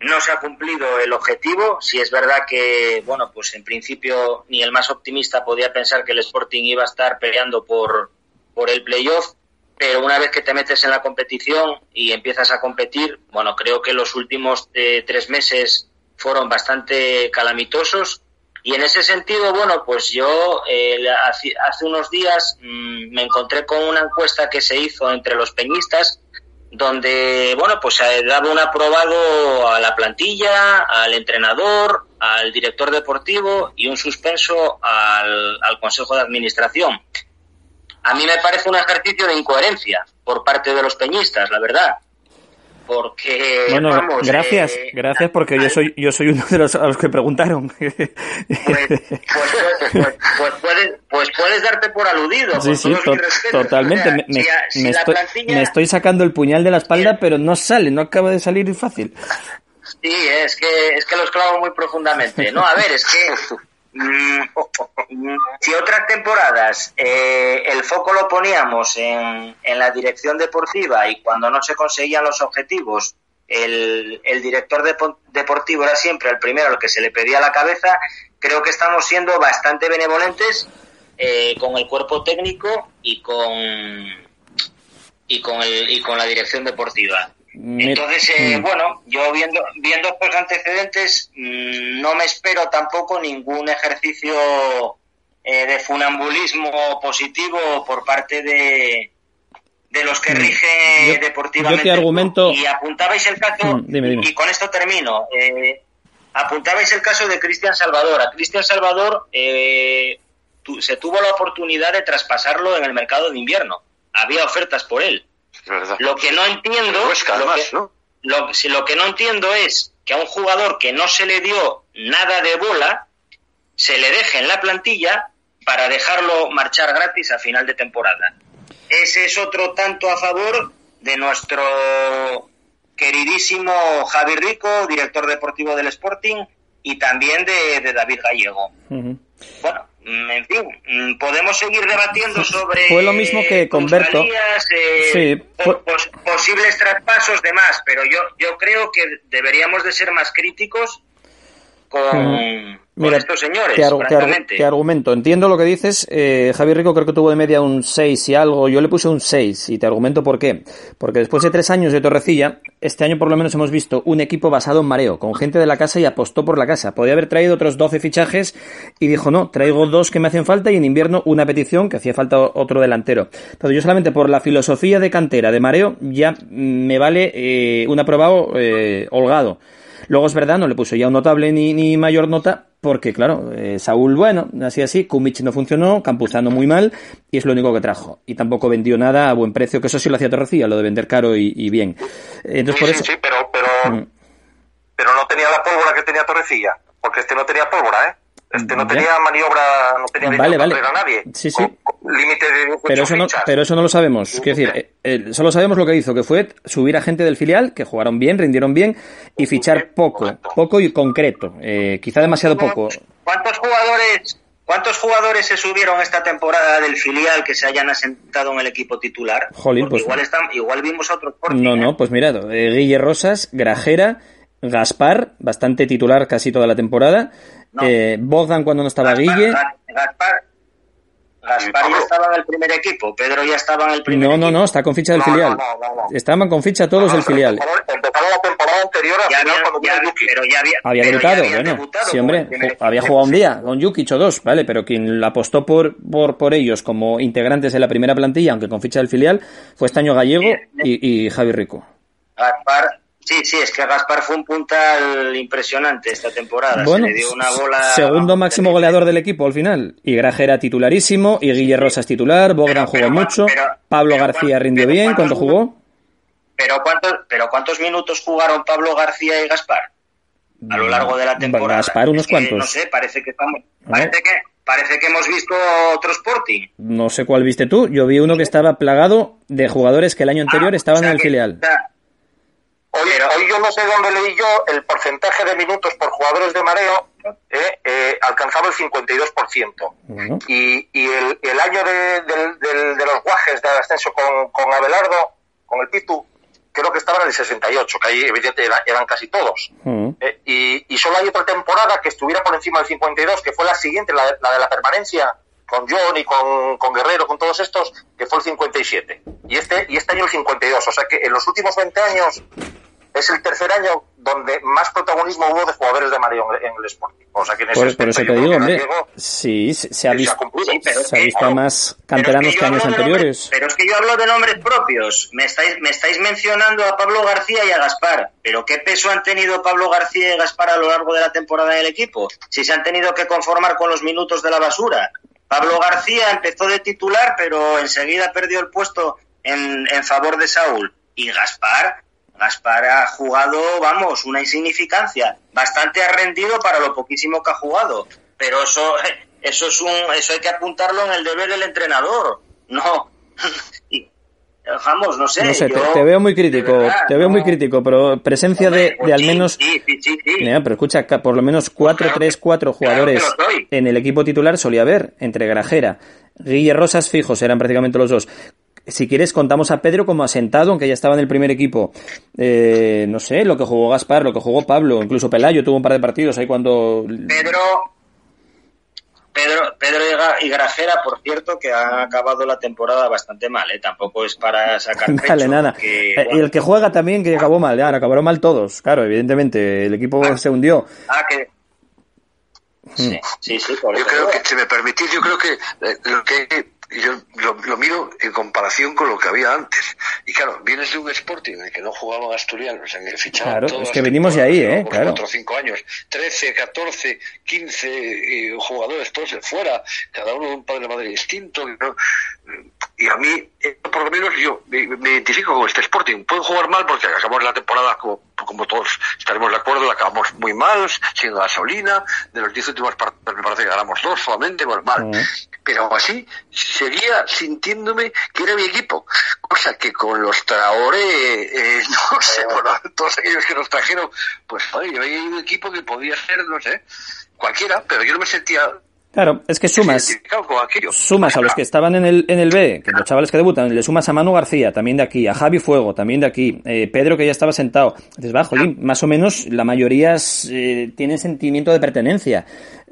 No se ha cumplido el objetivo. Si es verdad que, bueno, pues en principio ni el más optimista podía pensar que el Sporting iba a estar peleando por, por el playoff, pero una vez que te metes en la competición y empiezas a competir, bueno, creo que los últimos eh, tres meses fueron bastante calamitosos y en ese sentido, bueno, pues yo eh, hace, unos días mm, me encontré con una encuesta que se hizo entre los peñistas donde, bueno, pues se daba un aprobado a la plantilla, al entrenador, al director deportivo y un suspenso al Consejo de Administración. A mí me parece un ejercicio de incoherencia por parte de los peñistas, la verdad. Porque bueno gracias eh, gracias porque yo soy yo soy uno de los a los que preguntaron. Pues, pues, pues, pues puedes, pues puedes darte por aludido sí sí totalmente. Me, me, estoy, me, estoy, sacando el puñal de la espalda pero no sale no acaba de salir fácil. Sí es que es que los clavo muy profundamente no a ver es que si otras temporadas eh, el foco lo poníamos en, en, la dirección deportiva y cuando no se conseguían los objetivos, el, el director deportivo era siempre el primero al que se le pedía la cabeza, creo que estamos siendo bastante benevolentes eh, con el cuerpo técnico y con, y con, el, y con la dirección deportiva. Entonces, eh, mm. bueno, yo viendo, viendo estos antecedentes, mm, no me espero tampoco ningún ejercicio eh, de funambulismo positivo por parte de, de los que mm. rigen deportivamente. argumento... Y apuntabais el caso, y con esto termino, eh, apuntabais el caso de Cristian Salvador. A Cristian Salvador se tuvo la oportunidad de traspasarlo en el mercado de invierno. Había ofertas por él lo que no entiendo, lo, que, lo que no entiendo es que a un jugador que no se le dio nada de bola se le deje en la plantilla para dejarlo marchar gratis a final de temporada. Ese es otro tanto a favor de nuestro queridísimo Javi Rico, director deportivo del Sporting, y también de, David Gallego. Bueno, en fin, mm, podemos seguir debatiendo sobre. Fue lo mismo que con Berto. Eh, posibles traspasos, demás, pero yo, yo creo que deberíamos de ser más críticos con, Mira, estos señores, te, argumento. Entiendo lo que dices. Eh, Javier Rico creo que tuvo de media un 6 y algo. Yo le puse un 6 y te argumento por qué. Porque después de tres años de Torrecilla, este año por lo menos hemos visto un equipo basado en mareo, con gente de la casa y apostó por la casa. Podía haber traído otros 12 fichajes y dijo, no, traigo dos que me hacen falta y en invierno una petición que hacía falta otro delantero. Entonces yo solamente por la filosofía de cantera de mareo ya me vale eh, un aprobado eh, holgado. Luego es verdad, no le puso ya un notable ni, ni mayor nota, porque claro, eh, Saúl, bueno, así así, Kumich no funcionó, Campuzano muy mal, y es lo único que trajo. Y tampoco vendió nada a buen precio, que eso sí lo hacía Torrecilla, lo de vender caro y, bien. Entonces, por eso... sí, pero, pero, mm. pero no tenía la pólvora que tenía Torrecilla, porque este no tenía pólvora, ¿eh? Este no tenía maniobra, no tenía vale, vale. a nadie. Sí, sí. Límite de pero eso, no, pero eso no lo sabemos. Quiero decir, eh, eh, solo sabemos lo que hizo, que fue subir a gente del filial, que jugaron bien, rindieron bien, y fichar poco, poco y concreto. Eh, quizá demasiado poco. ¿Cuántos jugadores ¿Cuántos jugadores se subieron esta temporada del filial que se hayan asentado en el equipo titular? Jolín, pues, igual, están, igual vimos otros No, no, pues mirad, Guille Rosas, Grajera, Gaspar, bastante titular casi toda la temporada, eh, Bogdan cuando no estaba Guille. Gaspar, Gaspar ya estaba en el primer equipo, Pedro ya estaba en el primer No, no, no, está con ficha del filial. Estaban con ficha todos del filial. Empezaron la temporada anterior ya había, Pero ya había, había debutado, bueno. sí, hombre, había jugado un día con Yuki o dos, ¿vale? Pero quien apostó por, por, por ellos como integrantes de la primera plantilla, aunque con ficha del filial, fue Estaño Gallego y, y Javi Rico. Gaspar, Sí, sí, es que Gaspar fue un puntal impresionante esta temporada. Bueno, Se le dio una bola segundo máximo goleador del equipo al final. Y Grajera titularísimo, y Guille Rosas titular, Bogdan jugó mucho, Pablo García rindió bien cuando jugó. Pero ¿cuántos, pero ¿cuántos minutos jugaron Pablo García y Gaspar? A lo largo de la temporada. Gaspar unos cuantos. no sé, parece que estamos, parece que parece que hemos visto otro Sporting. No sé cuál viste tú. Yo vi uno que estaba plagado de jugadores que el año anterior ah, estaban en el filial. Hoy, hoy yo no sé dónde leí yo el porcentaje de minutos por jugadores de mareo eh, eh, alcanzaba el 52%. Y, y el, el año de, de, de, los guajes de ascenso con, con Abelardo, con el Pitu, creo que estaban en el 68, que ahí evidentemente eran, casi todos. Mm. Eh, y, y, solo hay otra temporada que estuviera por encima del 52, que fue la siguiente, la, la de la permanencia, con John y con, con, Guerrero, con todos estos, que fue el 57. Y este, y este año el 52. O sea que en los últimos 20 años es el tercer año donde más protagonismo hubo de jugadores de Mario en el Sporting. O sea que en ese por, por eso te digo, hombre, sí, se, ha visto, sí, pero se ha visto claro, más canteranos que, años anteriores. Pero es que yo hablo de nombres propios. Me estáis, me estáis mencionando a Pablo García y a Gaspar. Pero ¿qué peso han tenido Pablo García y Gaspar a lo largo de la temporada en el equipo? Si se han tenido que conformar con los minutos de la basura. Pablo García empezó de titular, pero enseguida perdió el puesto en, en favor de Saúl. Y Gaspar Gaspar ha jugado, vamos, una insignificancia. Bastante ha rendido para lo poquísimo que ha jugado. Pero eso, eso es un, eso hay que apuntarlo en el deber del entrenador. No. vamos, no sé. No sé yo, te, te, veo muy crítico, verdad, te veo no. muy crítico, pero presencia Hombre, de, pues de, al menos. Sí, sí, sí, sí. Mira, pero escucha, por lo menos 4, 3, 4 jugadores claro en el equipo titular solía haber, entre Grajera, Guille Rosas fijos, eran prácticamente los dos si quieres, contamos a Pedro como asentado, aunque ya estaba en el primer equipo. Eh, no sé, lo que jugó Gaspar, lo que jugó Pablo, incluso Pelayo tuvo un par de partidos ahí cuando. Pedro. Pedro, Pedro y Grajera, por cierto, que ha acabado la temporada bastante mal, ¿eh? Tampoco es para sacar pecho. Vale, nada. Que, bueno. Y el que juega también, que acabó mal, ya, acabaron mal todos, claro, evidentemente. El equipo ah, se hundió. Ah, que. Sí, sí, sí. Por yo creo que, si me permitís, yo creo que eh, lo que yo lo, lo, miro en comparación con lo que había antes. Y claro, vienes de un Sporting en el que no jugaban asturianos, en el fichado Claro, es que venimos de ahí, ¿eh? Claro. 4 o 5 años, 13, 14, 15 eh, jugadores, todos de fuera, cada uno de un padre de madre distinto. ¿no? Y a mí, eh, por lo menos yo me, me, identifico con este Sporting. Pueden jugar mal porque acabamos la temporada, como, como todos estaremos de acuerdo, la acabamos muy mal, sin gasolina. De los 10 últimos partidos me parece que ganamos dos solamente, bueno, mal. Uh -huh. Pero así, seguía sintiéndome que era mi equipo. Cosa que con los Traore, eh, no sé, bueno, todos aquellos que nos trajeron, pues oye, yo había un equipo que podía ser, no sé, cualquiera, pero yo no me sentía Claro, es que sumas, sumas a los que estaban en el, en el B, que los chavales que debutan, le sumas a Manu García, también de aquí, a Javi Fuego, también de aquí, eh, Pedro que ya estaba sentado. Dices, va, jolín, más o menos la mayoría eh, tiene sentimiento de pertenencia.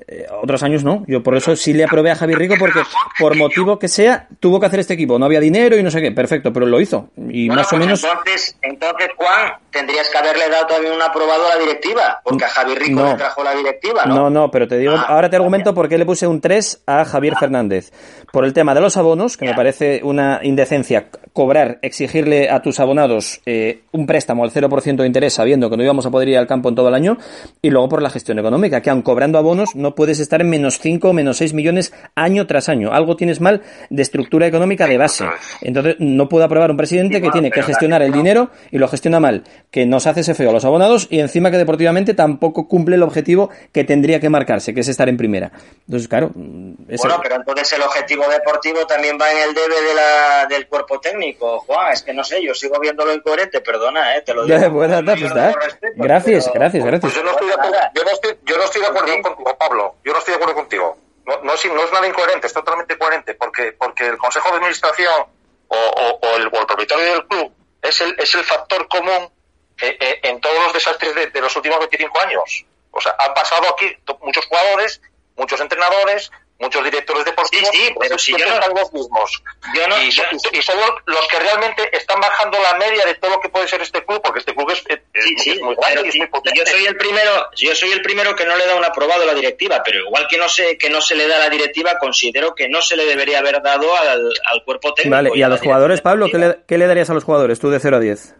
Eh, otros años no. Yo por eso sí le aprobé a Javi Rico porque por motivo que sea tuvo que hacer este equipo. No había dinero y no sé qué. Perfecto, pero lo hizo. Y bueno, más pues o menos... Entonces, entonces, Juan, tendrías que haberle dado también un aprobado a la directiva. Porque a Javi Rico no. le trajo la directiva, ¿no? No, no, pero te digo, ah, ahora te argumento por qué le puse un 3 a Javier ah. Fernández. Por el tema de los abonos, que yeah. me parece una indecencia cobrar, exigirle a tus abonados eh, un préstamo al 0% de interés sabiendo que no íbamos a poder ir al campo en todo el año. Y luego por la gestión económica, que aun cobrando abonos no puedes estar en menos 5 menos 6 millones año tras año. Algo tienes mal de estructura económica de base. Entonces, no puedo aprobar un presidente sí, que tiene que gestionar el dinero y lo gestiona mal, que nos hace ese feo a los abonados y encima que deportivamente tampoco cumple el objetivo que tendría que marcarse, que es estar en primera. Entonces, claro. Ese... Bueno, pero entonces el objetivo deportivo también va en el debe de la, del cuerpo técnico, Juan. Es que no sé, yo sigo viéndolo incoherente, perdona, ¿eh? te lo digo. Buena tarde, está. Respeto, gracias, pero... gracias, gracias. Pues yo, no estoy de acuerdo, yo, no estoy, yo no estoy de acuerdo ¿Sí? contigo, Pablo. Yo no estoy de acuerdo contigo. No, no, es, no es nada incoherente, es totalmente coherente, porque, porque el Consejo de Administración o, o, o, el, o el, propietario del club es el, es el factor común eh, eh, en todos los desastres de, de, los últimos 25 años. O sea, han pasado aquí muchos jugadores, muchos entrenadores, muchos directores deportivos, sí, sí, pero si yo no, están los mismos. Yo no, y, yo, son los que realmente están bajando la media de todo lo que puede ser este club, porque este club es, es, sí, sí, es muy grande y es muy potente. Yo soy el primero, yo soy el primero que no le da un aprobado a la directiva, pero igual que no se que no se le da a la directiva, considero que no se le debería haber dado al, al cuerpo técnico. Vale, y, y a, a los jugadores, Pablo, ¿qué le, ¿qué le, darías a los jugadores tú de 0 a 10?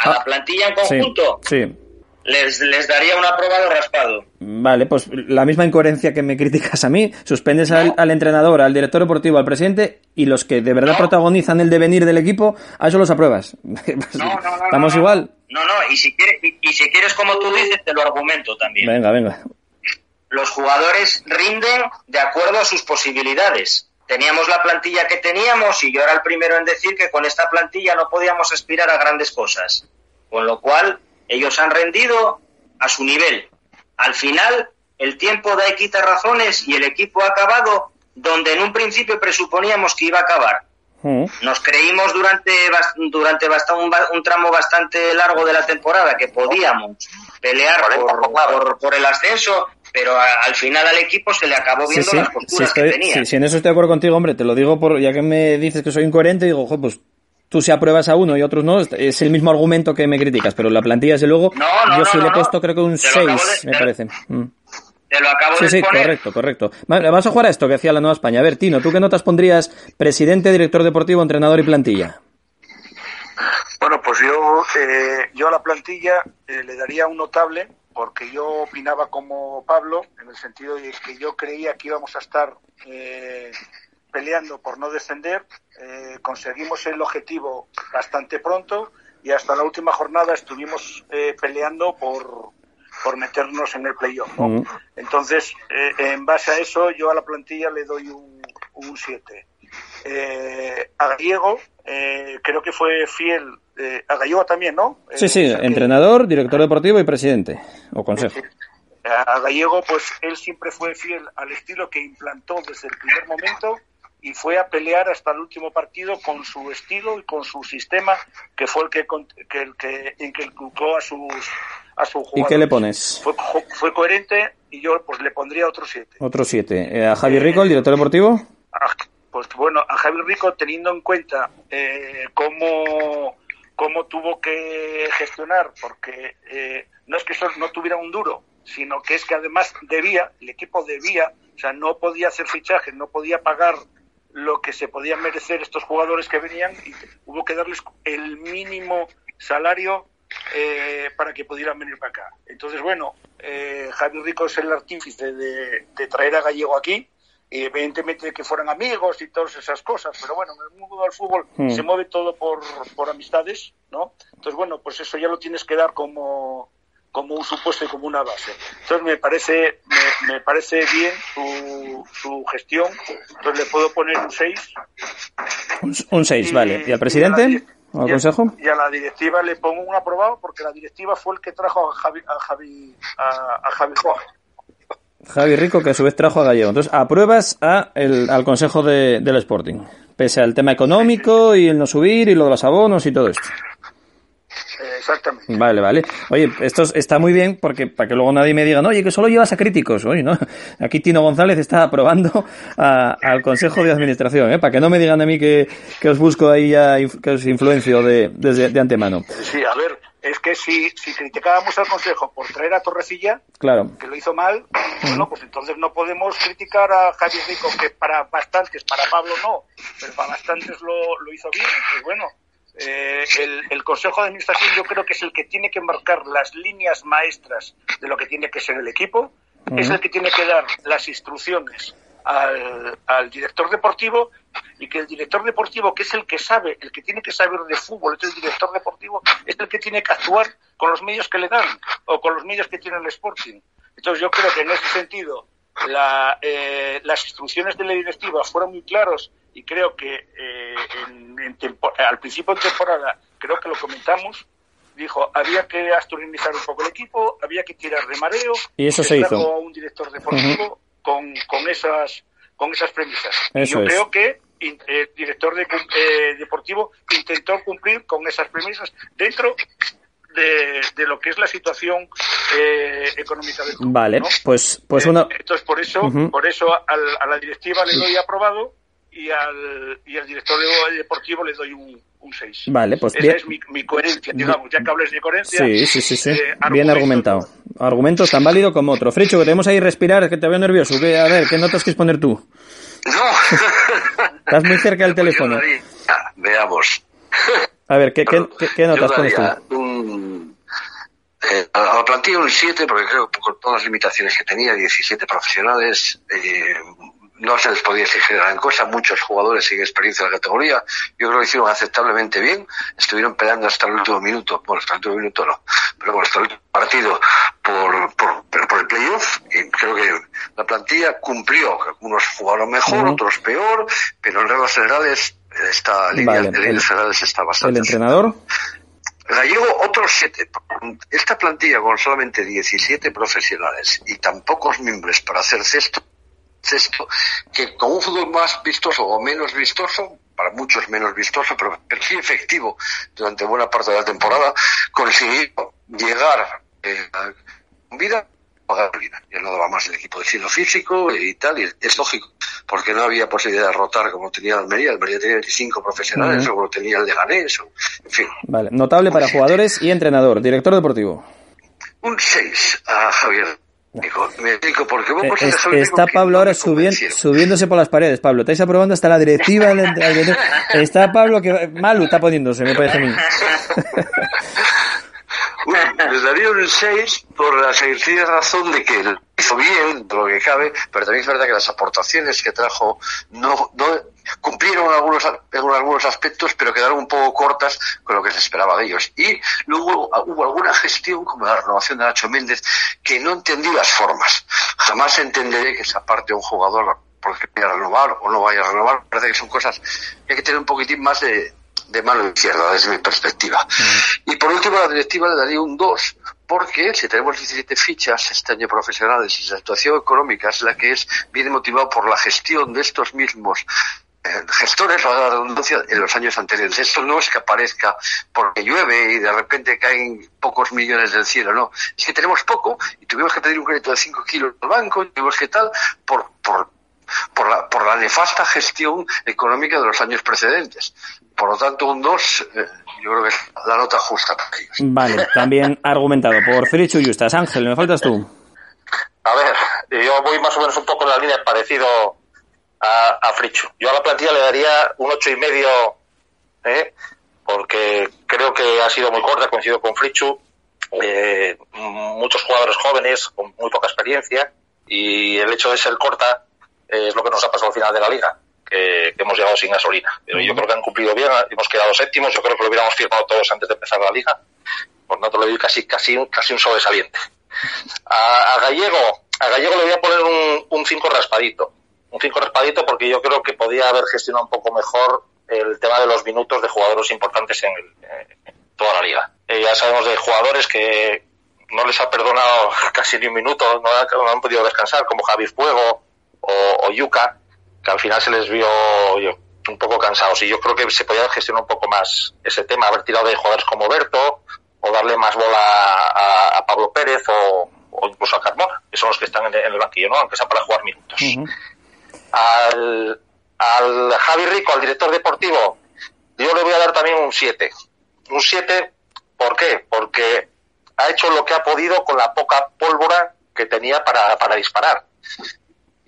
¿A ah, la plantilla en conjunto? sí. sí les, les daría un aprobado raspado. Vale, pues la misma incoherencia que me criticas a mí, suspendes no. al, al, entrenador, al director deportivo, al presidente y los que de verdad no. protagonizan el devenir del equipo, a eso los apruebas. No, no, Estamos igual. No, no, y si, quieres, y, y si quieres, como tú dices, te lo argumento también. Venga, venga. Los jugadores rinden de acuerdo a sus posibilidades. Teníamos la plantilla que teníamos y yo era el primero en decir que con esta plantilla no podíamos aspirar a grandes cosas. Con lo cual, ellos han rendido a su nivel. Al final, el tiempo da equita razones y el equipo ha acabado donde en un principio presuponíamos que iba a acabar. Mm. Nos creímos durante, durante bastante, un, tramo bastante largo de la temporada que podíamos pelear por, por, el ascenso, pero al final al equipo se le acabó viendo las posturas que tenía. Sí, en eso estoy de acuerdo contigo, hombre, te lo digo por, ya que me dices que soy incoherente, digo, pues tú si apruebas a uno y otros no, es el mismo argumento que me criticas, pero la plantilla, desde luego, yo sí le he puesto creo que un 6, me parece. Mm. Te lo acabo sí, de sí, correcto, correcto. Vamos a jugar a esto que hacía la Nueva España. A ver, Tino, ¿tú qué notas pondrías presidente, director deportivo, entrenador y plantilla? Bueno, pues yo, eh, yo a la plantilla eh, le daría un notable porque yo opinaba como Pablo en el sentido de que yo creía que íbamos a estar eh, peleando por no descender. conseguimos el objetivo bastante pronto y hasta la última jornada estuvimos peleando por, por meternos en el playoff. ¿no? Entonces, eh, en base a eso, yo a la plantilla le doy un 7. Eh, a eh, creo que fue fiel. A Gallego también, ¿no? Sí, sí, entrenador, director deportivo y presidente, o consejo. A Gallego, pues él siempre fue fiel al estilo que implantó desde el primer momento y fue a pelear hasta el último partido con su estilo y con su sistema, que fue el que, que, el que inculcó a sus a su jugador. ¿Y qué le pones? Fue, coherente y yo pues le pondría otro 7. Otro 7. Eh, ¿A Javi Rico, el director deportivo? pues bueno, a Javi Rico, teniendo en cuenta eh, cómo, cómo tuvo que gestionar, porque eh, no es que eso no tuviera un duro, sino que es que además debía, el equipo debía, o sea, no podía hacer fichajes, no podía pagar lo que se podían merecer estos jugadores que venían y hubo que darles el mínimo salario eh, para que pudieran venir para acá. Entonces, bueno, eh, Javier Rico es el artífice de, traer a Gallego aquí, y evidentemente que fueran amigos y todas esas cosas, pero bueno, en el mundo del fútbol hmm. se mueve todo por, por amistades, ¿no? Entonces, bueno, pues eso ya lo tienes que dar como, como un supuesto y como una base. Entonces me parece me, parece bien su, su, gestión. Entonces le puedo poner un 6. Un 6, vale. ¿Y al presidente? ¿Al consejo? Y a la directiva le pongo un aprobado porque la directiva fue el que trajo a Javi, a Javi, a, Javi Javi Rico, que a su vez trajo a Gallego. Entonces, apruebas a el, al consejo de, del Sporting, pese al tema económico y el no subir y lo de los abonos y todo esto. Exactamente. Vale, vale. Oye, esto está muy bien porque para que luego nadie me diga, no, oye, que solo llevas a críticos. Oye, ¿no? Aquí Tino González está aprobando al Consejo de Administración, ¿eh? Para que no me digan a mí que, os busco ahí ya, que os influencio de, de, antemano. Sí, a ver, es que si, si criticábamos al Consejo por traer a Torrecilla, claro. que lo hizo mal, bueno, pues entonces no podemos criticar a Javier Rico, que para bastantes, para Pablo no, pero para bastantes lo, lo hizo bien. Pues bueno, eh, el, Consejo de Administración yo creo que es el que tiene que marcar las líneas maestras de lo que tiene que ser el equipo, es el que tiene que dar las instrucciones al, director deportivo y que el director deportivo, que es el que sabe, el que tiene que saber de fútbol, es el director deportivo, es el que tiene que actuar con los medios que le dan o con los medios que tiene el Sporting. Entonces yo creo que en ese sentido eh, las instrucciones de la directiva fueron muy claros y creo que eh, al principio de temporada, creo que lo comentamos, dijo había que asturianizar un poco el equipo, había que tirar de mareo. Y eso se hizo. a un director deportivo con, con, esas, con esas premisas. yo creo que el director de, eh, deportivo intentó cumplir con esas premisas dentro de, de, lo que es la situación eh, económica del club. Vale, pues, pues una... Entonces, por eso, por eso a la directiva le doy aprobado y al, y al director deportivo le doy un, un 6. Vale, pues Esa es mi, mi, coherencia, digamos, ya que hables de coherencia. Sí, sí, sí, sí. Eh, bien argumentado. Argumentos tan válido como otro. Fricho, que tenemos ahí respirar, que te veo nervioso. Que, a ver, ¿qué notas quieres poner tú? No. Estás muy cerca del teléfono. veamos. A ver, ¿qué, qué, qué, notas pones tú? Un, eh, a la plantilla un 7, porque creo que con todas las limitaciones que tenía, 17 profesionales, eh, no se les podía exigir gran cosa, muchos jugadores sin experiencia en la categoría, yo creo que hicieron aceptablemente bien, estuvieron peleando hasta el último minuto, bueno, hasta el último minuto no, pero bueno, hasta el último partido por, por, por el playoff, y creo que la plantilla cumplió, unos jugaron mejor, otros peor, pero en reglas generales esta línea de líneas generales está bastante. ¿El entrenador? Gallego, otros siete. Esta plantilla con solamente 17 profesionales y tan pocos miembros para hacer cesto, esto, que con un fútbol más vistoso o menos vistoso, para muchos menos vistoso, pero, sí efectivo durante buena parte de la temporada, consiguió llegar eh, con vida ya no daba más el equipo de estilo físico y tal, y es lógico, porque no había posibilidad de rotar como tenía Almería. Almería tenía 25 profesionales, o como tenía el Leganés, o, en fin. Vale, notable para jugadores y entrenador, director deportivo. Un 6 a Javier me explico porque eh, está Pablo ahora subiéndose por las paredes, Pablo. Estáis aprobando hasta la directiva. está Pablo que Malu está poniéndose, me parece a mí. les daría un 6 por la sencilla razón de que hizo bien lo que cabe, pero también es verdad que las aportaciones que trajo no, no cumplieron algunos, en algunos aspectos, pero quedaron un poco cortas con lo que se esperaba de ellos. Y luego hubo alguna gestión, como la renovación de Nacho Méndez, que no entendí las formas. Jamás entenderé que esa parte de un jugador porque vaya a renovar o no vaya a renovar, parece que son cosas que hay que tener un poquitín más de, de mano izquierda desde mi perspectiva. Y por último, la directiva le daría un 2, porque si tenemos 17 fichas este año profesionales y la situación económica es la que es, viene motivado por la gestión de estos mismos eh, gestores, la redundancia, en los años anteriores. Esto no es que aparezca porque llueve y de repente caen pocos millones del cielo, no. Es que tenemos poco y tuvimos que pedir un crédito de 5 kilos al banco y tuvimos que tal por, por, por la, por la nefasta gestión económica de los años precedentes. Por lo tanto, un 2 eh, yo creo que es la nota justa para ellos. Vale, también argumentado por Felicio Justas. Ángel, ¿me faltas tú? A ver, yo voy más o menos un poco en la línea parecido a, a Frichu. Yo a la plantilla le daría un ocho y medio, ¿eh? porque creo que ha sido muy corta, coincido con Frichu. Eh, muchos jugadores jóvenes con muy poca experiencia y el hecho de ser corta es lo que nos ha pasado al final de la liga, que, hemos llegado sin gasolina. Pero yo creo que han cumplido bien, hemos quedado séptimos, yo creo que lo hubiéramos firmado todos antes de empezar la liga, por no te lo digo casi, casi, casi un sobresaliente. A, a Gallego, a Gallego le voy a poner un, un cinco raspadito, un cinco raspadito porque yo creo que podía haber gestionado un poco mejor el tema de los minutos de jugadores importantes en, toda la liga. Eh, ya sabemos de jugadores que no les ha perdonado casi ni un minuto, no, han podido descansar, como Javi Fuego, o, Yuca, que al final se les vio un poco cansados. Y yo creo que se podía gestionar un poco más ese tema, haber tirado de jugadores como Berto, o darle más bola a, Pablo Pérez o, incluso a Carmona, que son los que están en, el banquillo, ¿no? aunque sea para jugar minutos. al, al Javi Rico, al director deportivo, yo le voy a dar también un 7. Un 7, ¿por qué? Porque ha hecho lo que ha podido con la poca pólvora que tenía para, para disparar.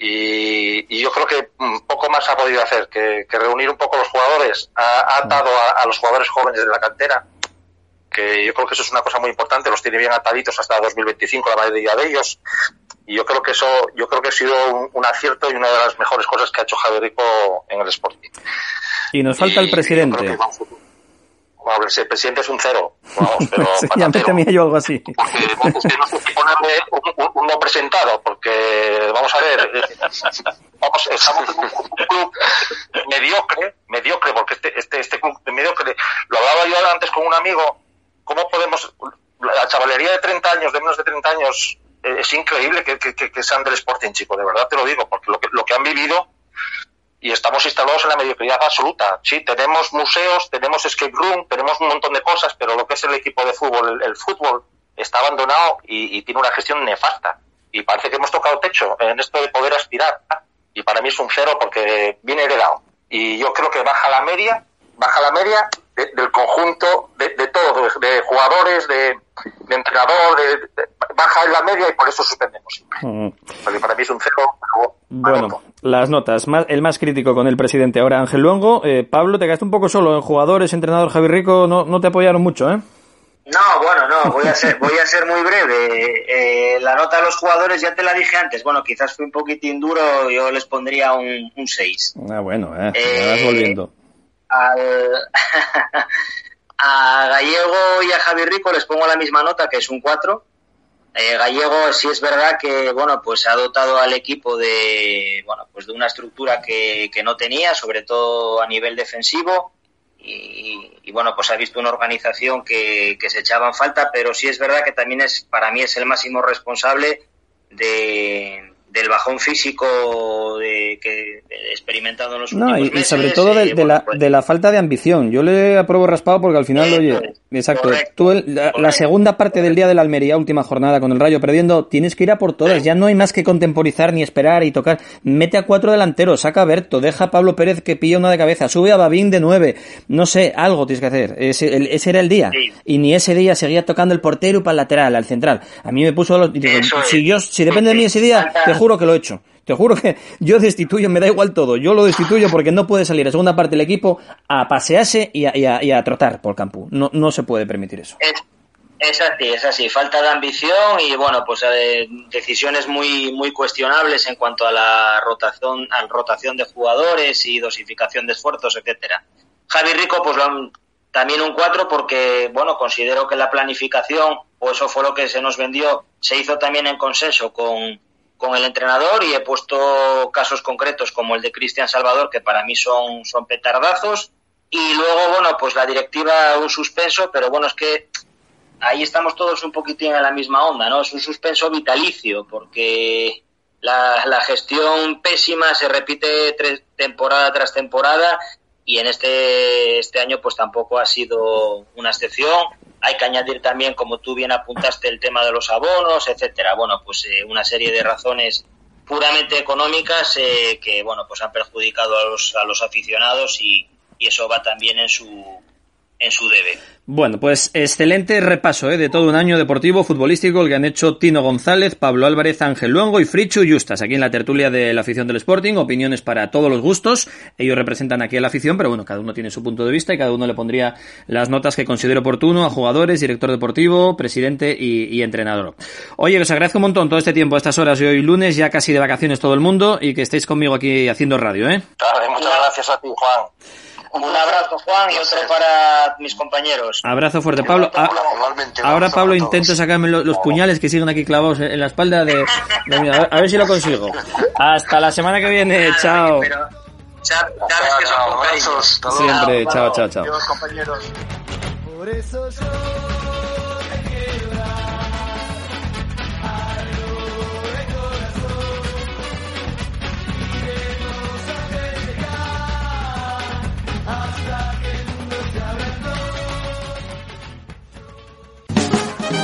Y, yo creo que poco más ha podido hacer que, reunir un poco los jugadores. Ha, atado a, los jugadores jóvenes de la cantera, que yo creo que eso es una cosa muy importante. Los tiene bien ataditos hasta 2025, la mayoría de ellos. Y yo creo que eso, yo creo que ha sido un, acierto y una de las mejores cosas que ha hecho Javier Rico en el Sporting. Y nos falta el presidente. Bueno, el presidente es un cero. Vamos, pero ya me temía yo algo así. Porque, es que no sé si ponerle un, no presentado, porque vamos a ver, vamos, estamos en un club mediocre, mediocre, porque este, este, este club mediocre, lo hablaba yo antes con un amigo, ¿cómo podemos, la chavalería de 30 años, de menos de 30 años, eh, es increíble que, que, que, sean del Sporting, chico, de verdad te lo digo, porque lo que, lo que han vivido y estamos instalados en la mediocridad absoluta. Sí, tenemos museos, tenemos escape room, tenemos un montón de cosas, pero lo que es el equipo de fútbol, el, fútbol está abandonado y, tiene una gestión nefasta. Y parece que hemos tocado techo en esto de poder aspirar. Y para mí es un cero porque viene heredado. Y yo creo que baja la media, baja la media del conjunto de, de todo, de, jugadores, de, entrenador, de, baja en la media y por eso suspendemos mm. Porque para mí es un cero. Bueno, las notas. El más crítico con el presidente ahora, Ángel Luengo. Eh, Pablo, te quedaste un poco solo en jugadores, entrenador Javi Rico, no, no te apoyaron mucho, ¿eh? No, bueno, no, voy a ser, voy a ser muy breve. Eh, la nota de los jugadores ya te la dije antes. Bueno, quizás fue un poquitín duro, yo les pondría un, un 6. Ah, bueno, eh, me vas volviendo. a Gallego y a Javi Rico les pongo la misma nota, que es un 4. Eh, Gallego sí es verdad que bueno pues ha dotado al equipo de bueno pues de una estructura que, que no tenía sobre todo a nivel defensivo y, bueno pues ha visto una organización que, que se echaba en falta pero sí es verdad que también es para mí es el máximo responsable de, del bajón físico de, que he experimentado en los últimos y, meses. Y sobre todo de, eh, la, pues de la falta de ambición. Yo le apruebo raspado porque al final, oye, exacto, tú la, la, segunda parte del día de la Almería, última jornada con el Rayo perdiendo, tienes que ir a por todas. Ya no hay más que contemporizar ni esperar y tocar. Mete a cuatro delanteros, saca a Berto, deja a Pablo Pérez que pilla una de cabeza, sube a Babín de nueve. No sé, algo tienes que hacer. Ese, el, ese era el día. Sí. Y ni ese día seguía tocando el portero para el lateral, al central. A mí me puso los... Digo, si, yo, si depende de mí ese día, te juro que lo he hecho. Te juro que yo destituyo, me da igual todo. Yo lo destituyo porque no puede salir a segunda parte del equipo a pasearse y a, y a, y a trotar por campo. No, se puede permitir eso. Es, así, es así. Falta de ambición y, bueno, pues eh, decisiones muy, muy cuestionables en cuanto a la rotación, a rotación de jugadores y dosificación de esfuerzos, etcétera. Javi Rico, pues lo, también un 4 porque, bueno, considero que la planificación, o eso fue lo que se nos vendió, se hizo también en consenso con con el entrenador y he puesto casos concretos como el de Cristian Salvador, que para mí son, son petardazos. Y luego, bueno, pues la directiva un suspenso, pero bueno, es que ahí estamos todos un poquitín en la misma onda, ¿no? Es un suspenso vitalicio, porque la, la gestión pésima se repite temporada tras temporada y en este, este año pues tampoco ha sido una excepción hay que añadir también, como tú bien apuntaste, el tema de los abonos, etcétera. Bueno, pues eh, una serie de razones puramente económicas eh, que, bueno, pues han perjudicado a los, a los aficionados y, y eso va también en su, en su debe. Bueno, pues excelente repaso ¿eh? de todo un año deportivo futbolístico el que han hecho Tino González, Pablo Álvarez, Ángel Luengo y Frichu Justas aquí en la tertulia de la afición del Sporting. Opiniones para todos los gustos. Ellos representan aquí a la afición, pero bueno, cada uno tiene su punto de vista y cada uno le pondría las notas que considere oportuno a jugadores, director deportivo, presidente y, y entrenador. Oye, os agradezco un montón todo este tiempo, estas horas de hoy lunes, ya casi de vacaciones todo el mundo y que estéis conmigo aquí haciendo radio, ¿eh? Claro, muchas gracias a ti, Juan. Un abrazo, Juan, y otro para mis compañeros. Abrazo fuerte, Pablo. A, ahora, Pablo, intento sacarme los, los, puñales que siguen aquí clavados en la espalda de, de mí. A, ver, a ver si lo consigo. Hasta la semana que viene. Chao. Siempre. Chao, chao, chao. Adiós, compañeros. Por eso yo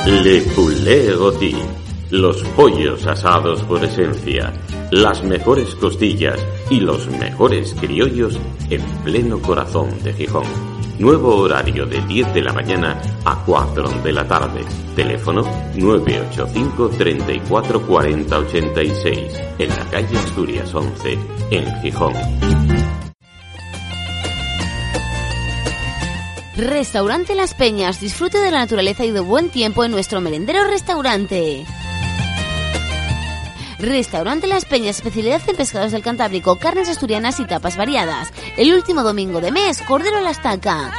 Le Poulet Rôti. Los pollos asados por esencia, las mejores costillas y los mejores criollos en pleno corazón de Gijón. Nuevo horario de 10 de la mañana a 4 de la tarde. Teléfono 985 34 40 86 en la calle Asturias 11 en Gijón. Restaurante Las Peñas. Disfrute de la naturaleza y de buen tiempo en nuestro merendero restaurante. Restaurante Las Peñas, especialidad en pescados del Cantábrico, carnes asturianas y tapas variadas. El último domingo de mes, Cordero a la Estaca.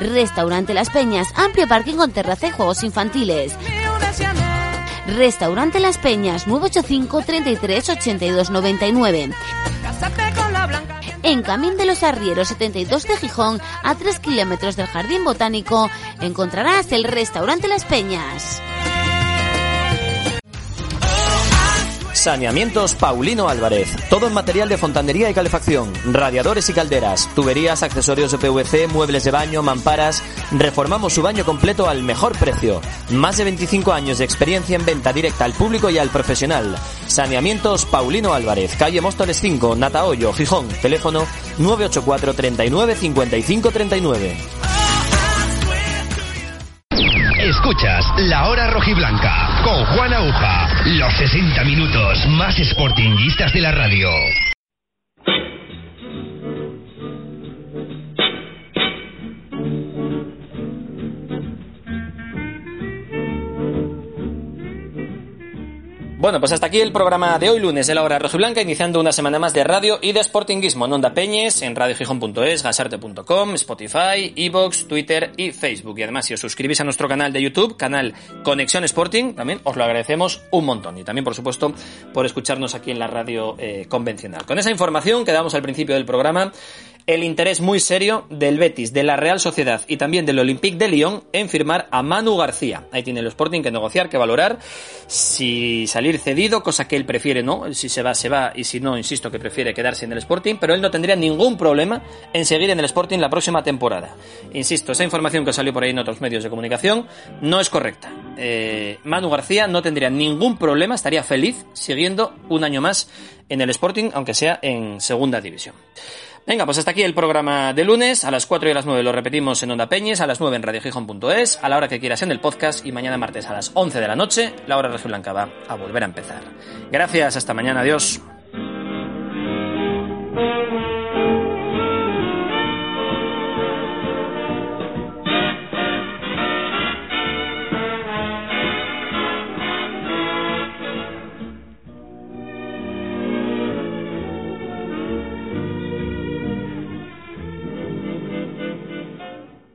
Restaurante Las Peñas, amplio parking con terraza y juegos infantiles. Restaurante Las Peñas, 985 33 82 99. En Camín de los Arrieros 72 de Gijón, a 3 kilómetros del Jardín Botánico, encontrarás el Restaurante Las Peñas. Saneamientos Paulino Álvarez. Todo en material de fontanería y calefacción. Radiadores y calderas. Tuberías, accesorios de PVC, muebles de baño, mamparas. Reformamos su baño completo al mejor precio. Más de 25 años de experiencia en venta directa al público y al profesional. Saneamientos Paulino Álvarez. Calle Móstoles 5, Natahoyo, Gijón. Teléfono 984 39 55 39. Escuchas La Hora Rojiblanca con Juan Aguja. Los 60 minutos más sportinguistas de la radio. Bueno, pues hasta aquí el programa de hoy lunes de la hora rojiblanca, iniciando una semana más de radio y de sportinguismo en Onda Peñes, en radiogijón.es, gasarte.com, Spotify, Evox, Twitter y Facebook. Y además, si os suscribís a nuestro canal de YouTube, canal Conexión Sporting, también os lo agradecemos un montón. Y también, por supuesto, por escucharnos aquí en la radio eh, convencional. Con esa información que damos al principio del programa, el interés muy serio del Betis, de la Real Sociedad y también del Olympique de Lyon en firmar a Manu García. Ahí tiene el Sporting que negociar, que valorar si salir cedido, cosa que él prefiere no, si se va, se va y si no, insisto que prefiere quedarse en el Sporting, pero él no tendría ningún problema en seguir en el Sporting la próxima temporada. Insisto, esa información que salió por ahí en otros medios de comunicación no es correcta. Eh, Manu García no tendría ningún problema, estaría feliz siguiendo un año más en el Sporting, aunque sea en segunda división. Venga, pues hasta aquí el programa de lunes. A las 4 y a las 9 lo repetimos en Onda Peñes, a las 9 en radiogijón.es, a la hora que quieras en el podcast y mañana martes a las 11 de la noche, la hora Blanca va a volver a empezar. Gracias, hasta mañana, adiós.